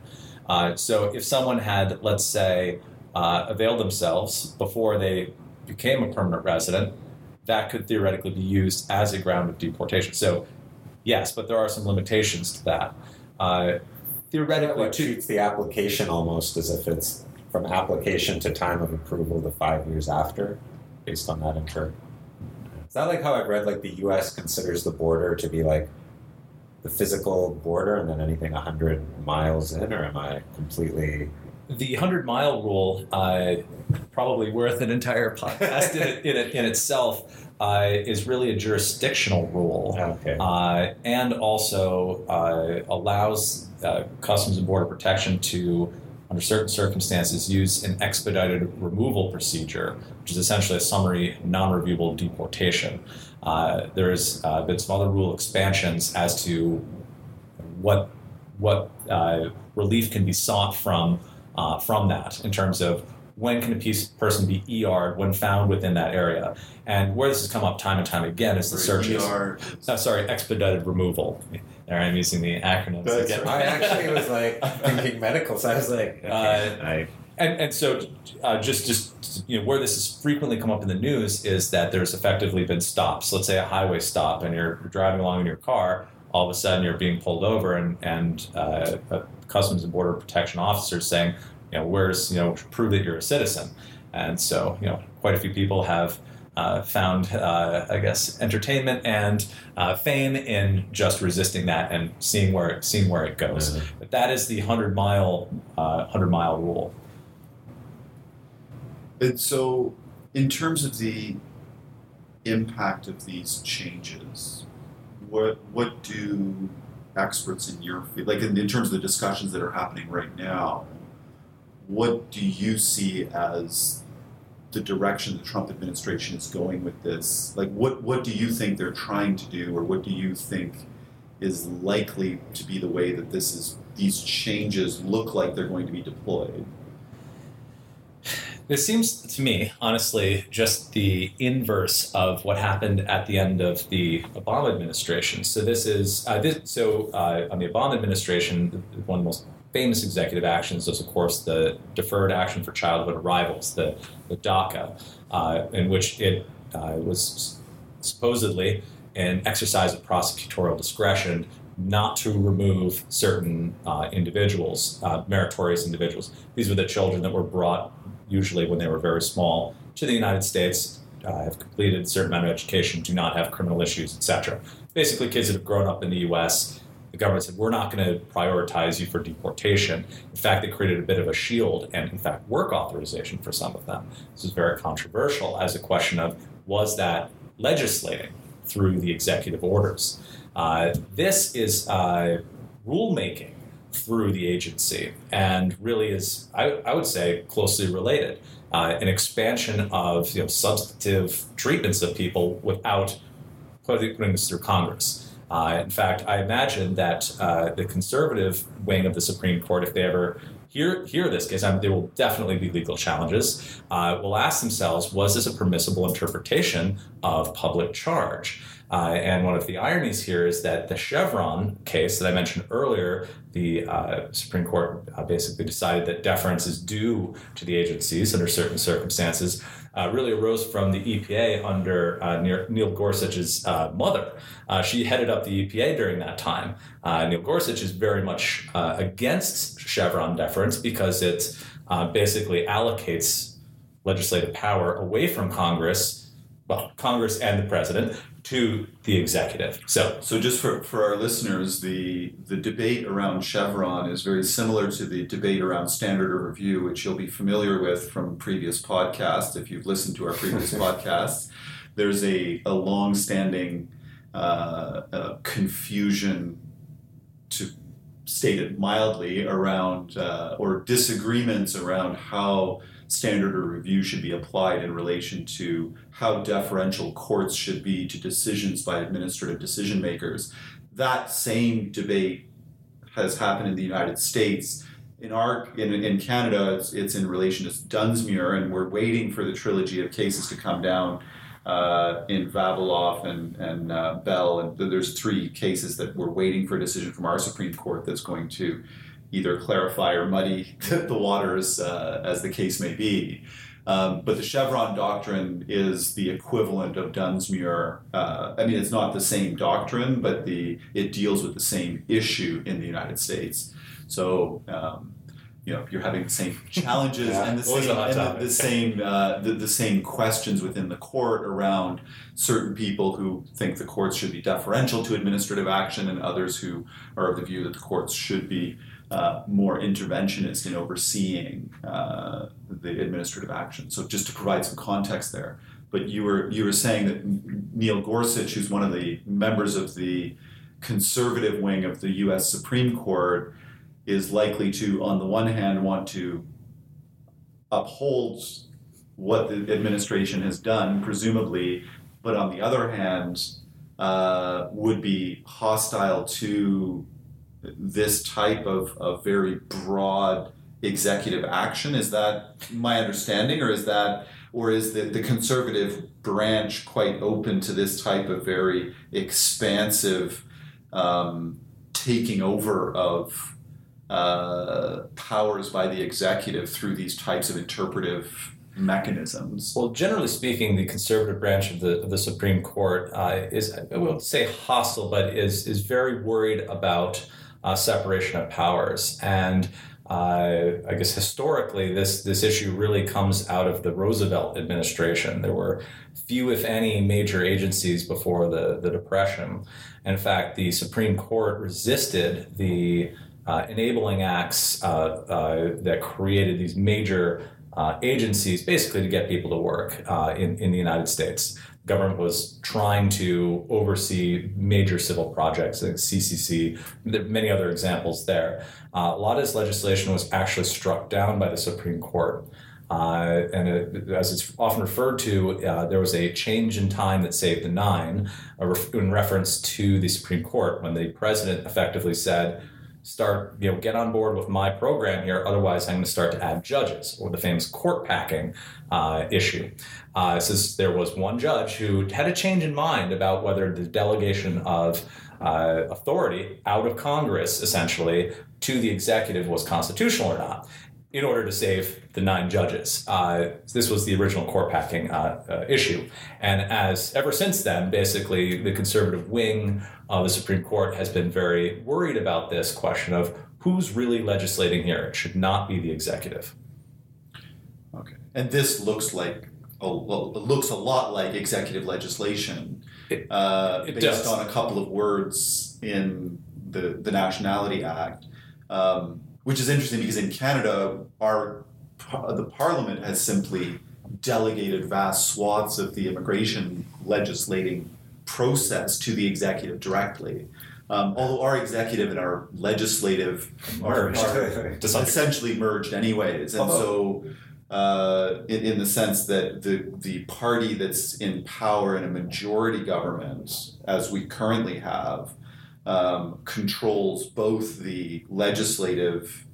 Uh, so if someone had, let's say, uh, availed themselves before they became a permanent resident, that could theoretically be used as a ground of deportation. So, yes, but there are some limitations to that. Uh, theoretically, It treats the application almost as if it's from application to time of approval to five years after, based on that infer. Is that like how I've read like the U.S. considers the border to be like the physical border, and then anything hundred miles in, or am I completely? the 100 mile rule, uh, probably worth an entire podcast in, it, in, it, in itself, uh, is really a jurisdictional rule. Okay. Uh, and also uh, allows uh, Customs and Border Protection to, under certain circumstances, use an expedited removal procedure, which is essentially a summary, non reviewable deportation. Uh, there's uh, been some other rule expansions as to what what uh, relief can be sought from uh, from that in terms of when can a piece, person be ER'd when found within that area. And where this has come up time and time again is the searches. ER Oh, sorry, expedited removal. There, I'm using the acronyms That's again. I actually was like thinking medical, so I was like, okay, Uh, I, And, and so, uh, just just you know, where this has frequently come up in the news is that there's effectively been stops. Let's say a highway stop, and you're, you're driving along in your car. All of a sudden, you're being pulled over, and and uh, a Customs and Border Protection officer saying, you know, where's you know, prove that you're a citizen. And so, you know, quite a few people have. Uh, found, uh, I guess, entertainment and uh, fame in just resisting that and seeing where it, seeing where it goes. But that is the hundred mile uh, hundred mile rule. And so, in terms of the impact of these changes, what what do experts in your field, like in, in terms of the discussions that are happening right now, what do you see as the direction the Trump administration is going with this? Like, what what do you think they're trying to do, or what do you think is likely to be the way that this is? These changes look like they're going to be deployed. This seems to me, honestly, just the inverse of what happened at the end of the Obama administration. So this is uh, this, so uh, on the Obama administration, one of the most famous executive actions was, of course, the Deferred Action for Childhood Arrivals, the the DACA, uh, in which it uh, was supposedly an exercise of prosecutorial discretion not to remove certain uh, individuals, uh, meritorious individuals. These were the children that were brought, usually when they were very small, to the United States, uh, have completed a certain amount of education, do not have criminal issues, etc. Basically, kids that have grown up in the U.S. The government said, we're not going to prioritize you for deportation. In fact, they created a bit of a shield and, in fact, work authorization for some of them. This is very controversial as a question of was that legislating through the executive orders? Uh, this is uh, rulemaking through the agency and really is, I, I would say, closely related. Uh, an expansion of you know, substantive treatments of people without putting this through Congress. Uh, in fact, I imagine that uh, the conservative wing of the Supreme Court, if they ever hear, hear this case, I mean, there will definitely be legal challenges, uh, will ask themselves was this a permissible interpretation of public charge? Uh, and one of the ironies here is that the Chevron case that I mentioned earlier, the uh, Supreme Court uh, basically decided that deference is due to the agencies under certain circumstances, uh, really arose from the EPA under uh, Neil Gorsuch's uh, mother. she headed up the EPA during that time. Neil Gorsuch is very much against Chevron deference because it basically allocates legislative power away from Congress well, Congress and the president to the executive. So, so just for, for our listeners, the the debate around Chevron is very similar to the debate around standard of review, which you'll be familiar with from previous podcasts if you've listened to our previous podcasts. There's a, a long-standing uh, uh, confusion, to state it mildly, around uh, or disagreements around how standard of review should be applied in relation to how deferential courts should be to decisions by administrative decision makers. That same debate has happened in the United States. In our in, in Canada, it's, it's in relation to Dunsmuir, and we're waiting for the trilogy of cases to come down uh, in Vavilov and, and uh, Bell. And there's three cases that we're waiting for a decision from our Supreme Court that's going to either clarify or muddy the waters, uh, as the case may be. Um, but the Chevron doctrine is the equivalent of Dunsmuir. Uh, I mean, it's not the same doctrine, but the it deals with the same issue in the United States. So, um, you know, you're having the same challenges yeah. and the same, and the, the, same uh, the, the same questions within the court around certain people who think the courts should be deferential to administrative action, and others who are of the view that the courts should be uh, more interventionist in overseeing uh, the administrative action. So just to provide some context there, but you were you were saying that Neil Gorsuch, who's one of the members of the conservative wing of the U.S. Supreme Court, is likely to, on the one hand, want to uphold what the administration has done, presumably, but on the other hand, uh, would be hostile to this type of, of very broad executive action. Is that my understanding, or is that or is the, the conservative branch quite open to this type of very expansive um, taking over of uh, powers by the executive through these types of interpretive mechanisms? Well, generally speaking, the conservative branch of the of the Supreme Court uh, is I won't say hostile, but is is very worried about uh, separation of powers. And uh, I guess historically, this this issue really comes out of the Roosevelt administration. There were few, if any, major agencies before the, the Depression. In fact, the Supreme Court resisted the uh, enabling acts uh, uh, that created these major uh, agencies, basically to get people to work in in the United States government was trying to oversee major civil projects, like CCC, there are many other examples there. Uh, a lot of this legislation was actually struck down by the Supreme Court. Uh, and it, as it's often referred to, uh, there was a change in time that saved the nine, in reference to the Supreme Court, when the president effectively said, start, you know, get on board with my program here. Otherwise, I'm going to start to add judges, or the famous court packing uh, issue. Uh, says there was one judge who had a change in mind about whether the delegation of uh, authority out of Congress, essentially, to the executive was constitutional or not in order to save the nine judges. Uh, this was the original court packing uh, uh, issue. And as ever since then, basically, the conservative wing of the Supreme Court has been very worried about this question of who's really legislating here. It should not be the executive. Okay. And this looks like a, looks a lot like executive legislation it, uh, it based does. on a couple of words in the, the Nationality Act. Um, which is interesting because in Canada, our the Parliament has simply delegated vast swaths of the immigration legislating process to the executive directly. Um, although our executive and our legislative are, are essentially merged anyways, and so uh, in, in, the sense that the the party that's in power in a majority government, as we currently have, um, controls both the legislative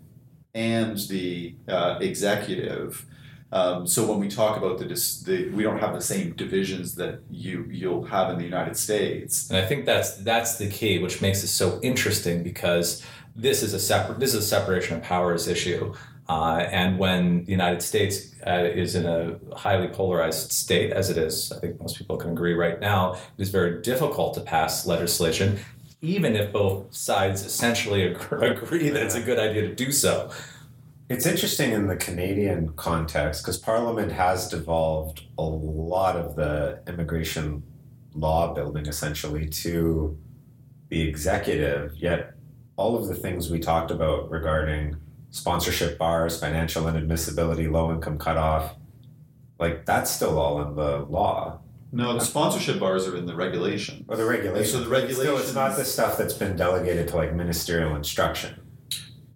and the uh, executive. Um, so when we talk about the, the, we don't have the same divisions that you you'll have in the United States. And I think that's that's the key, which makes it so interesting because this is a separate this is a separation of powers issue. Uh, and when the United States uh, is in a highly polarized state, as it is, I think most people can agree right now, it is very difficult to pass legislation even if both sides essentially agree that it's a good idea to do so. It's interesting in the Canadian context because Parliament has devolved a lot of the immigration law building essentially to the executive, yet all of the things we talked about regarding sponsorship bars, financial inadmissibility, low income cutoff, like that's still all in the law. No, the sponsorship bars are in the regulation. Or the regulations. So the regulation. Still, it's not the stuff that's been delegated to like ministerial instruction.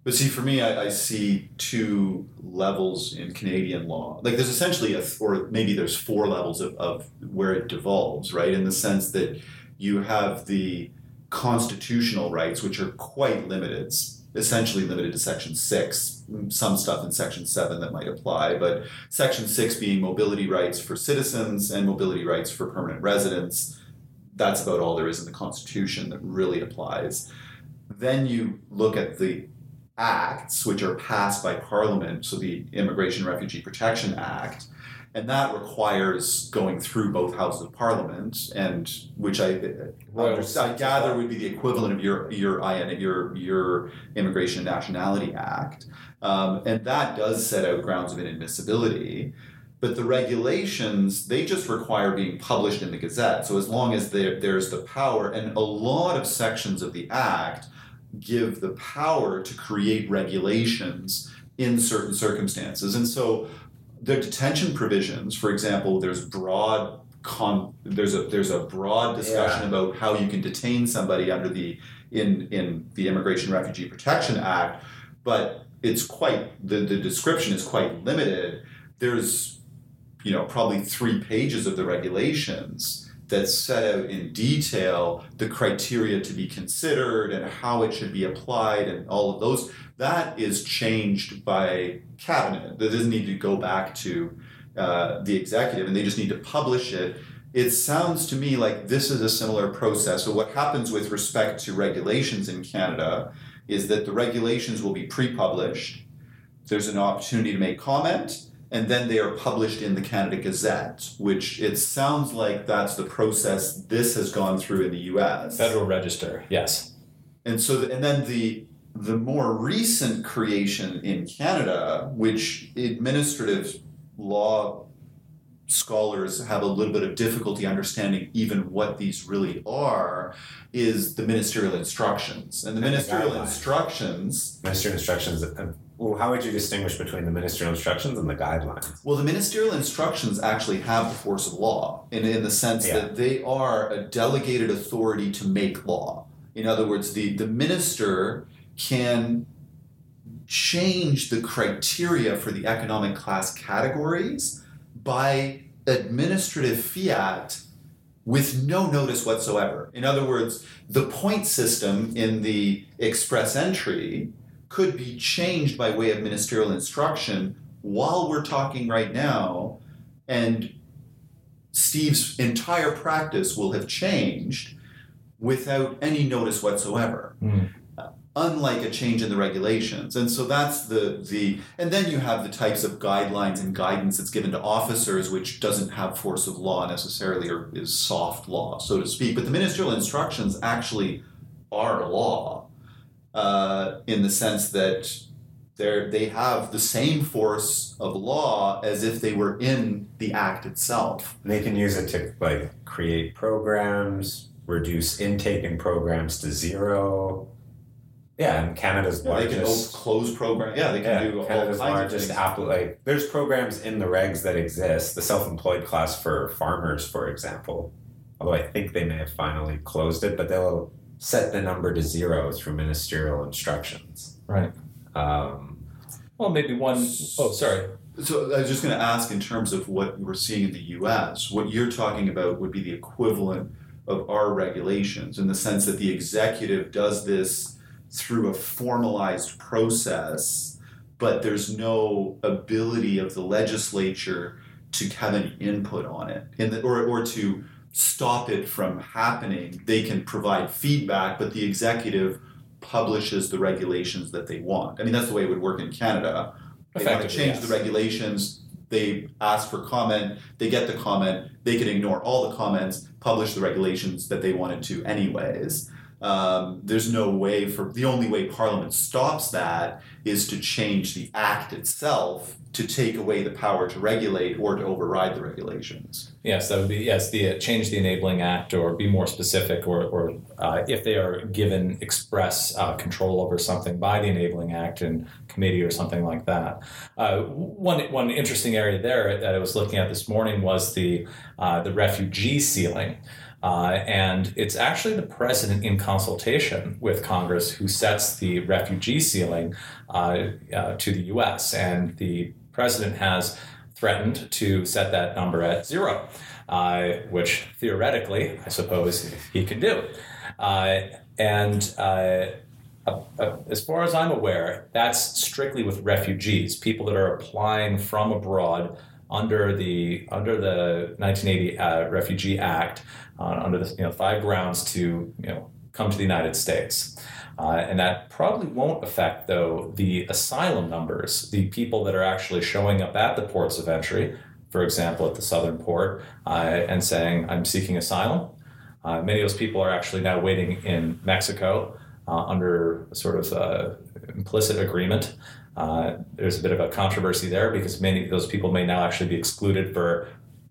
But see, for me, I, I see two levels in Canadian law. Like, there's essentially a, or maybe there's four levels of, of where it devolves, right? In the sense that you have the constitutional rights, which are quite limited, essentially limited to Section 6, some stuff in Section 7 that might apply, but Section 6 being mobility rights for citizens and mobility rights for permanent residents. That's about all there is in the Constitution that really applies. Then you look at the acts which are passed by Parliament, so the Immigration Refugee Protection Act, and that requires going through both houses of Parliament, and which I, I gather would be the equivalent of your your IN, your your Immigration and Nationality Act, um, and that does set out grounds of inadmissibility. But the regulations, they just require being published in the Gazette. So as long as there, there's the power, and a lot of sections of the Act give the power to create regulations in certain circumstances. And so the detention provisions, for example, there's broad con there's a there's a broad discussion Yeah. about how you can detain somebody under the in in the Immigration Refugee Protection Act, but it's quite the, the description is quite limited. There's you know probably three pages of the regulations that set out in detail the criteria to be considered and how it should be applied and all of those that is changed by cabinet. That doesn't need to go back to uh, the executive and they just need to publish it. It sounds to me like this is a similar process. So what happens with respect to regulations in canada is that the regulations will be pre-published. There's an opportunity to make comment and then they are published in the Canada Gazette, which it sounds like that's the process this has gone through in the U.S. Federal Register, yes. And so, the, and then the the more recent creation in Canada, which administrative law scholars have a little bit of difficulty understanding even what these really are, is the ministerial instructions. And the ministerial instructions Ministerial instructions. Uh, Well, how would you distinguish between the ministerial instructions and the guidelines? Well, the ministerial instructions actually have the force of law in, in the sense Yeah. that they are a delegated authority to make law. In other words, the, the minister can change the criteria for the economic class categories by administrative fiat with no notice whatsoever. In other words, the point system in the express entry could be changed by way of ministerial instruction while we're talking right now, and Steve's entire practice will have changed without any notice whatsoever. Mm. Uh, Unlike a change in the regulations, and so that's the the, and then you have the types of guidelines and guidance that's given to officers, which doesn't have force of law necessarily, or is soft law, so to speak. But the ministerial instructions actually are law, uh, in the sense that they're, they have the same force of law as if they were in the act itself. They can use it to like create programs, reduce intake in programs to zero. Yeah, and Canada's Yeah, they can close programs. Yeah, they can yeah, do all kinds of largest things. app. Like, there's programs in the regs that exist. The self-employed class for farmers, for example. Although I think they may have finally closed it, but they'll set the number to zero through ministerial instructions. Right. Um, Well, maybe one oh sorry. So I was just going to ask, in terms of what we're seeing in the U.S., what you're talking about would be the equivalent of our regulations, in the sense that the executive does this through a formalized process, but there's no ability of the legislature to have any input on it, in the, or or to stop it from happening. They can provide feedback, but the executive publishes the regulations that they want. I mean, that's the way it would work in Canada. They want to change yes. the regulations. They ask for comment. They get the comment. They can ignore all the comments, publish the regulations that they wanted to, anyways. um, there's no way for the only way Parliament stops that is to change the Act itself to take away the power to regulate or to override the regulations. Yes, that would be yes. The uh, change the enabling act, or be more specific, or, or uh, if they are given express uh, control over something by the enabling act and committee or something like that. Uh, one one interesting area there that I was looking at this morning was the uh, the refugee ceiling. Uh, and it's actually the president in consultation with Congress who sets the refugee ceiling uh, uh, to the US. And the president has threatened to set that number at zero, uh, which theoretically, I suppose, he can do. Uh, and uh, as far as I'm aware, that's strictly with refugees, people that are applying from abroad under the under the 1980 uh, Refugee Act, uh, under the you know five grounds to you know come to the United States. Uh, and that probably won't affect, though, the asylum numbers, the people that are actually showing up at the ports of entry, for example, at the southern port, uh, and saying, I'm seeking asylum. Uh, many of those people are actually now waiting in Mexico uh, under sort of uh, implicit agreement. Uh, there's a bit of a controversy there because many of those people may now actually be excluded for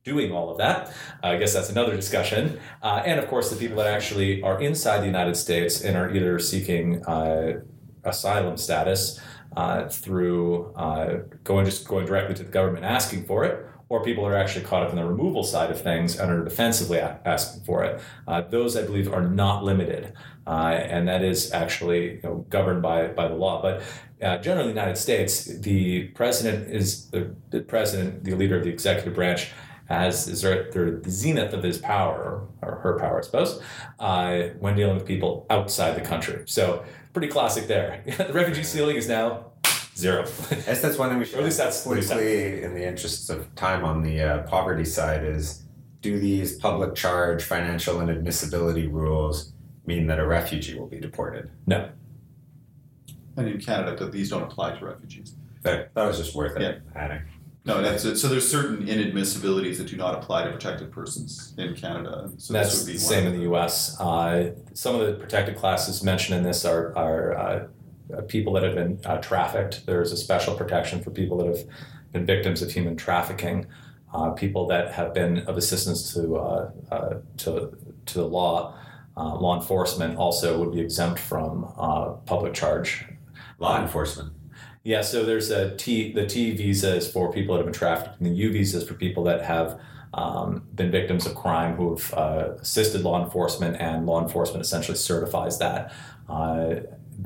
doing all of that. Uh, I guess that's another discussion. Uh, and of course, the people that actually are inside the United States and are either seeking uh, asylum status uh, through uh, going just going directly to the government asking for it, or people are actually caught up in the removal side of things and are defensively asking for it. Uh, those, I believe, are not limited, and that is actually you know, governed by by the law. But uh, generally, in the United States, the president is the, the, president, the leader of the executive branch, as is there, the zenith of his power, or her power, I suppose, uh, when dealing with people outside the country. So, pretty classic there. the refugee ceiling is now zero. Yes, that's one thing we should. or at least that's quickly, in the interests of time, on the uh, poverty side, is do these public charge, financial, inadmissibility rules mean that a refugee will be deported? No. And in Canada, these don't apply to refugees. That, that was just worth Yeah. adding. No, that's it. So there's certain inadmissibilities that do not apply to protected persons in Canada. So That's this would be the same in the U.S. Uh, some of the protected classes mentioned in this are, are uh, people that have been uh, trafficked. There's a special protection for people that have been victims of human trafficking, uh, people that have been of assistance to uh, uh, to to the law. Uh, law enforcement also would be exempt from public charge. Law enforcement. Yeah, so there's a T. The T visa is for people that have been trafficked, and the U visa is for people that have um, been victims of crime who have uh, assisted law enforcement, and law enforcement essentially certifies that. Uh,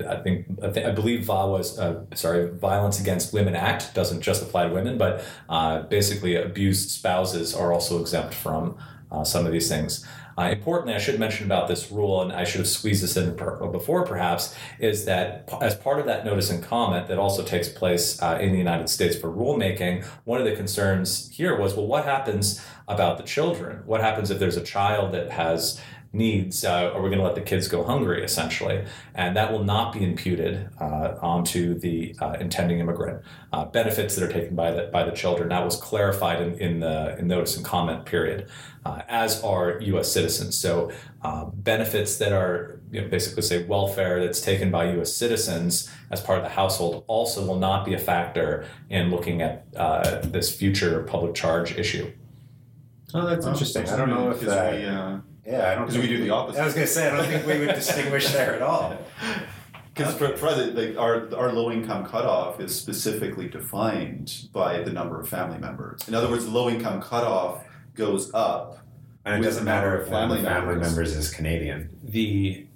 I think I, think, I believe VAWA's uh, sorry Violence Against Women Act doesn't just apply to women, but uh, basically abused spouses are also exempt from uh, some of these things. Uh, importantly, I should mention about this rule, and I should have squeezed this in per- before perhaps, is that p- as part of that notice and comment that also takes place uh, in the United States for rulemaking, one of the concerns here was well, what happens about the children? What happens if there's a child that has needs, uh, are we going to let the kids go hungry, essentially? And that will not be imputed uh, onto the uh, intending immigrant. Uh, benefits that are taken by the, by the children, that was clarified in, in the in notice and comment period, uh, as are U.S. citizens. So um, benefits that are you know, basically say welfare that's taken by U.S. citizens as part of the household also will not be a factor in looking at uh, this future public charge issue. Oh, that's interesting. I don't know if if 'cause that. we, uh, yeah, I don't. because we do the opposite. I was going to say I don't think we would distinguish there at all. Because for, for the, like our our low income cutoff is specifically defined by the number of family members. In other words, the low income cutoff goes up. And it doesn't matter of if one of the family family members. members is Canadian. the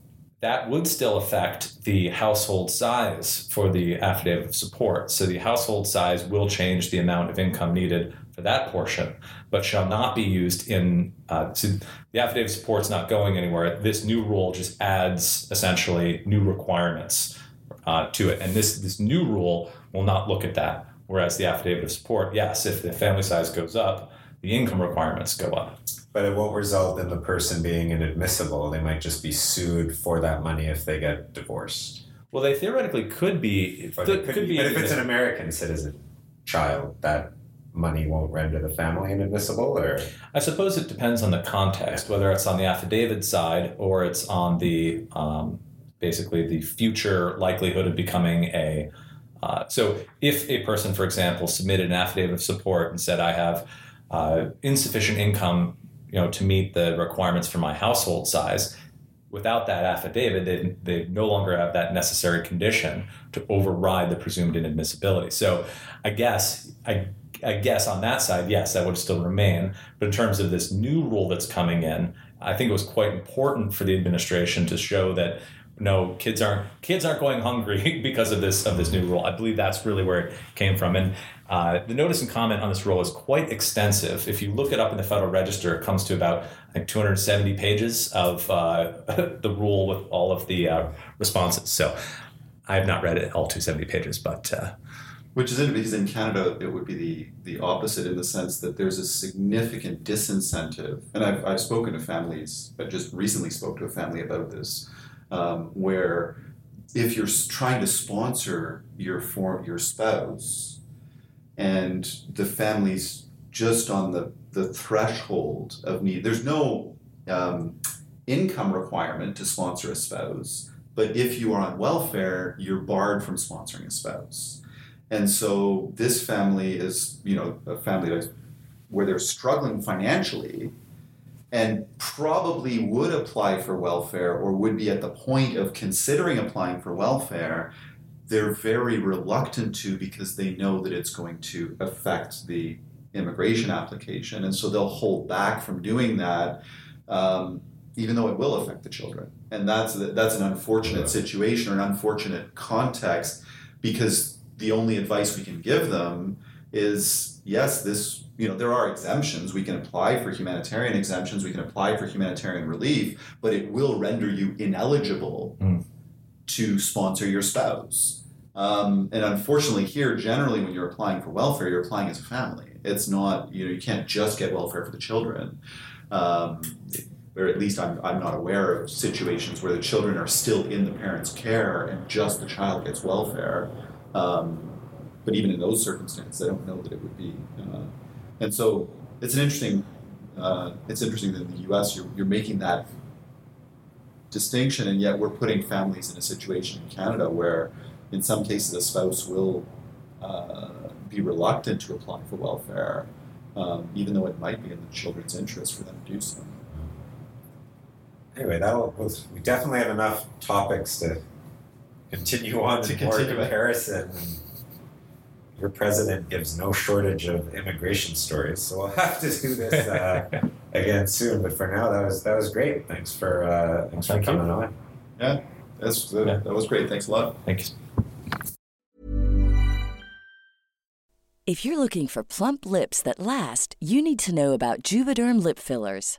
that would still affect the household size for the affidavit of support. So the household size will change the amount of income needed for that portion, but shall not be used in. Uh, so the affidavit of support is not going anywhere. This new rule just adds essentially new requirements uh, to it, and this this new rule will not look at that. Whereas the affidavit of support, yes, if the family size goes up, the income requirements go up. But it won't result in the person being inadmissible. They might just be sued for that money if they get divorced. Well, they theoretically could be. Or could, could, be but if it's an American citizen child, that money won't render the family inadmissible, or I suppose it depends on the context, whether it's on the affidavit side or it's on the um, basically the future likelihood of becoming a. Uh, so, if a person, for example, submitted an affidavit of support and said, "I have uh, insufficient income, you know, to meet the requirements for my household size," without that affidavit, they, they no longer have that necessary condition to override the presumed inadmissibility. So, I guess I I guess on that side, yes, that would still remain. But in terms of this new rule that's coming in, I think it was quite important for the administration to show that no kids aren't kids aren't going hungry because of this of this new rule. I believe that's really where it came from. And uh, the notice and comment on this rule is quite extensive. If you look it up in the Federal Register, it comes to about I think 270 pages of uh, the rule with all of the uh, responses. So I have not read it all 270 pages, but uh, which is because in Canada it would be the, the opposite in the sense that there's a significant disincentive. And I've, I've spoken to families, I just recently spoke to a family about this, um, where if you're trying to sponsor your for, your spouse and the family's just on the, the threshold of need, there's no um, income requirement to sponsor a spouse. But if you are on welfare, you're barred from sponsoring a spouse. And so this family is, you know, a family where they're struggling financially and probably would apply for welfare or would be at the point of considering applying for welfare, they're very reluctant to because they know that it's going to affect the immigration application. And so they'll hold back from doing that, um, even though it will affect the children. And that's, that's an unfortunate situation or an unfortunate context because the only advice we can give them is yes, this, you know, there are exemptions. We can apply for humanitarian exemptions, we can apply for humanitarian relief, but it will render you ineligible mm. to sponsor your spouse. Um, and unfortunately, here, generally, when you're applying for welfare, you're applying as a family. It's not, you know, you can't just get welfare for the children. Um, or at least I'm, I'm not aware of situations where the children are still in the parent's care and just the child gets welfare. Um, but even in those circumstances, I don't know that it would be. Uh, and so it's an interesting. Uh, it's interesting that in the U.S. You're, you're making that distinction, and yet we're putting families in a situation in Canada where, in some cases, a spouse will uh, be reluctant to apply for welfare, um, even though it might be in the children's interest for them to do so. Anyway, that was. we definitely have enough topics to continue on to more continue comparison. Your president gives no shortage of immigration stories, so we'll have to do this uh, again soon. But for now, that was that was great. Thanks for uh, thanks Thank for coming you. on. Yeah, that's uh, yeah. that was great. Thanks a lot. Thanks. If you're looking for plump lips that last, you need to know about Juvederm lip fillers.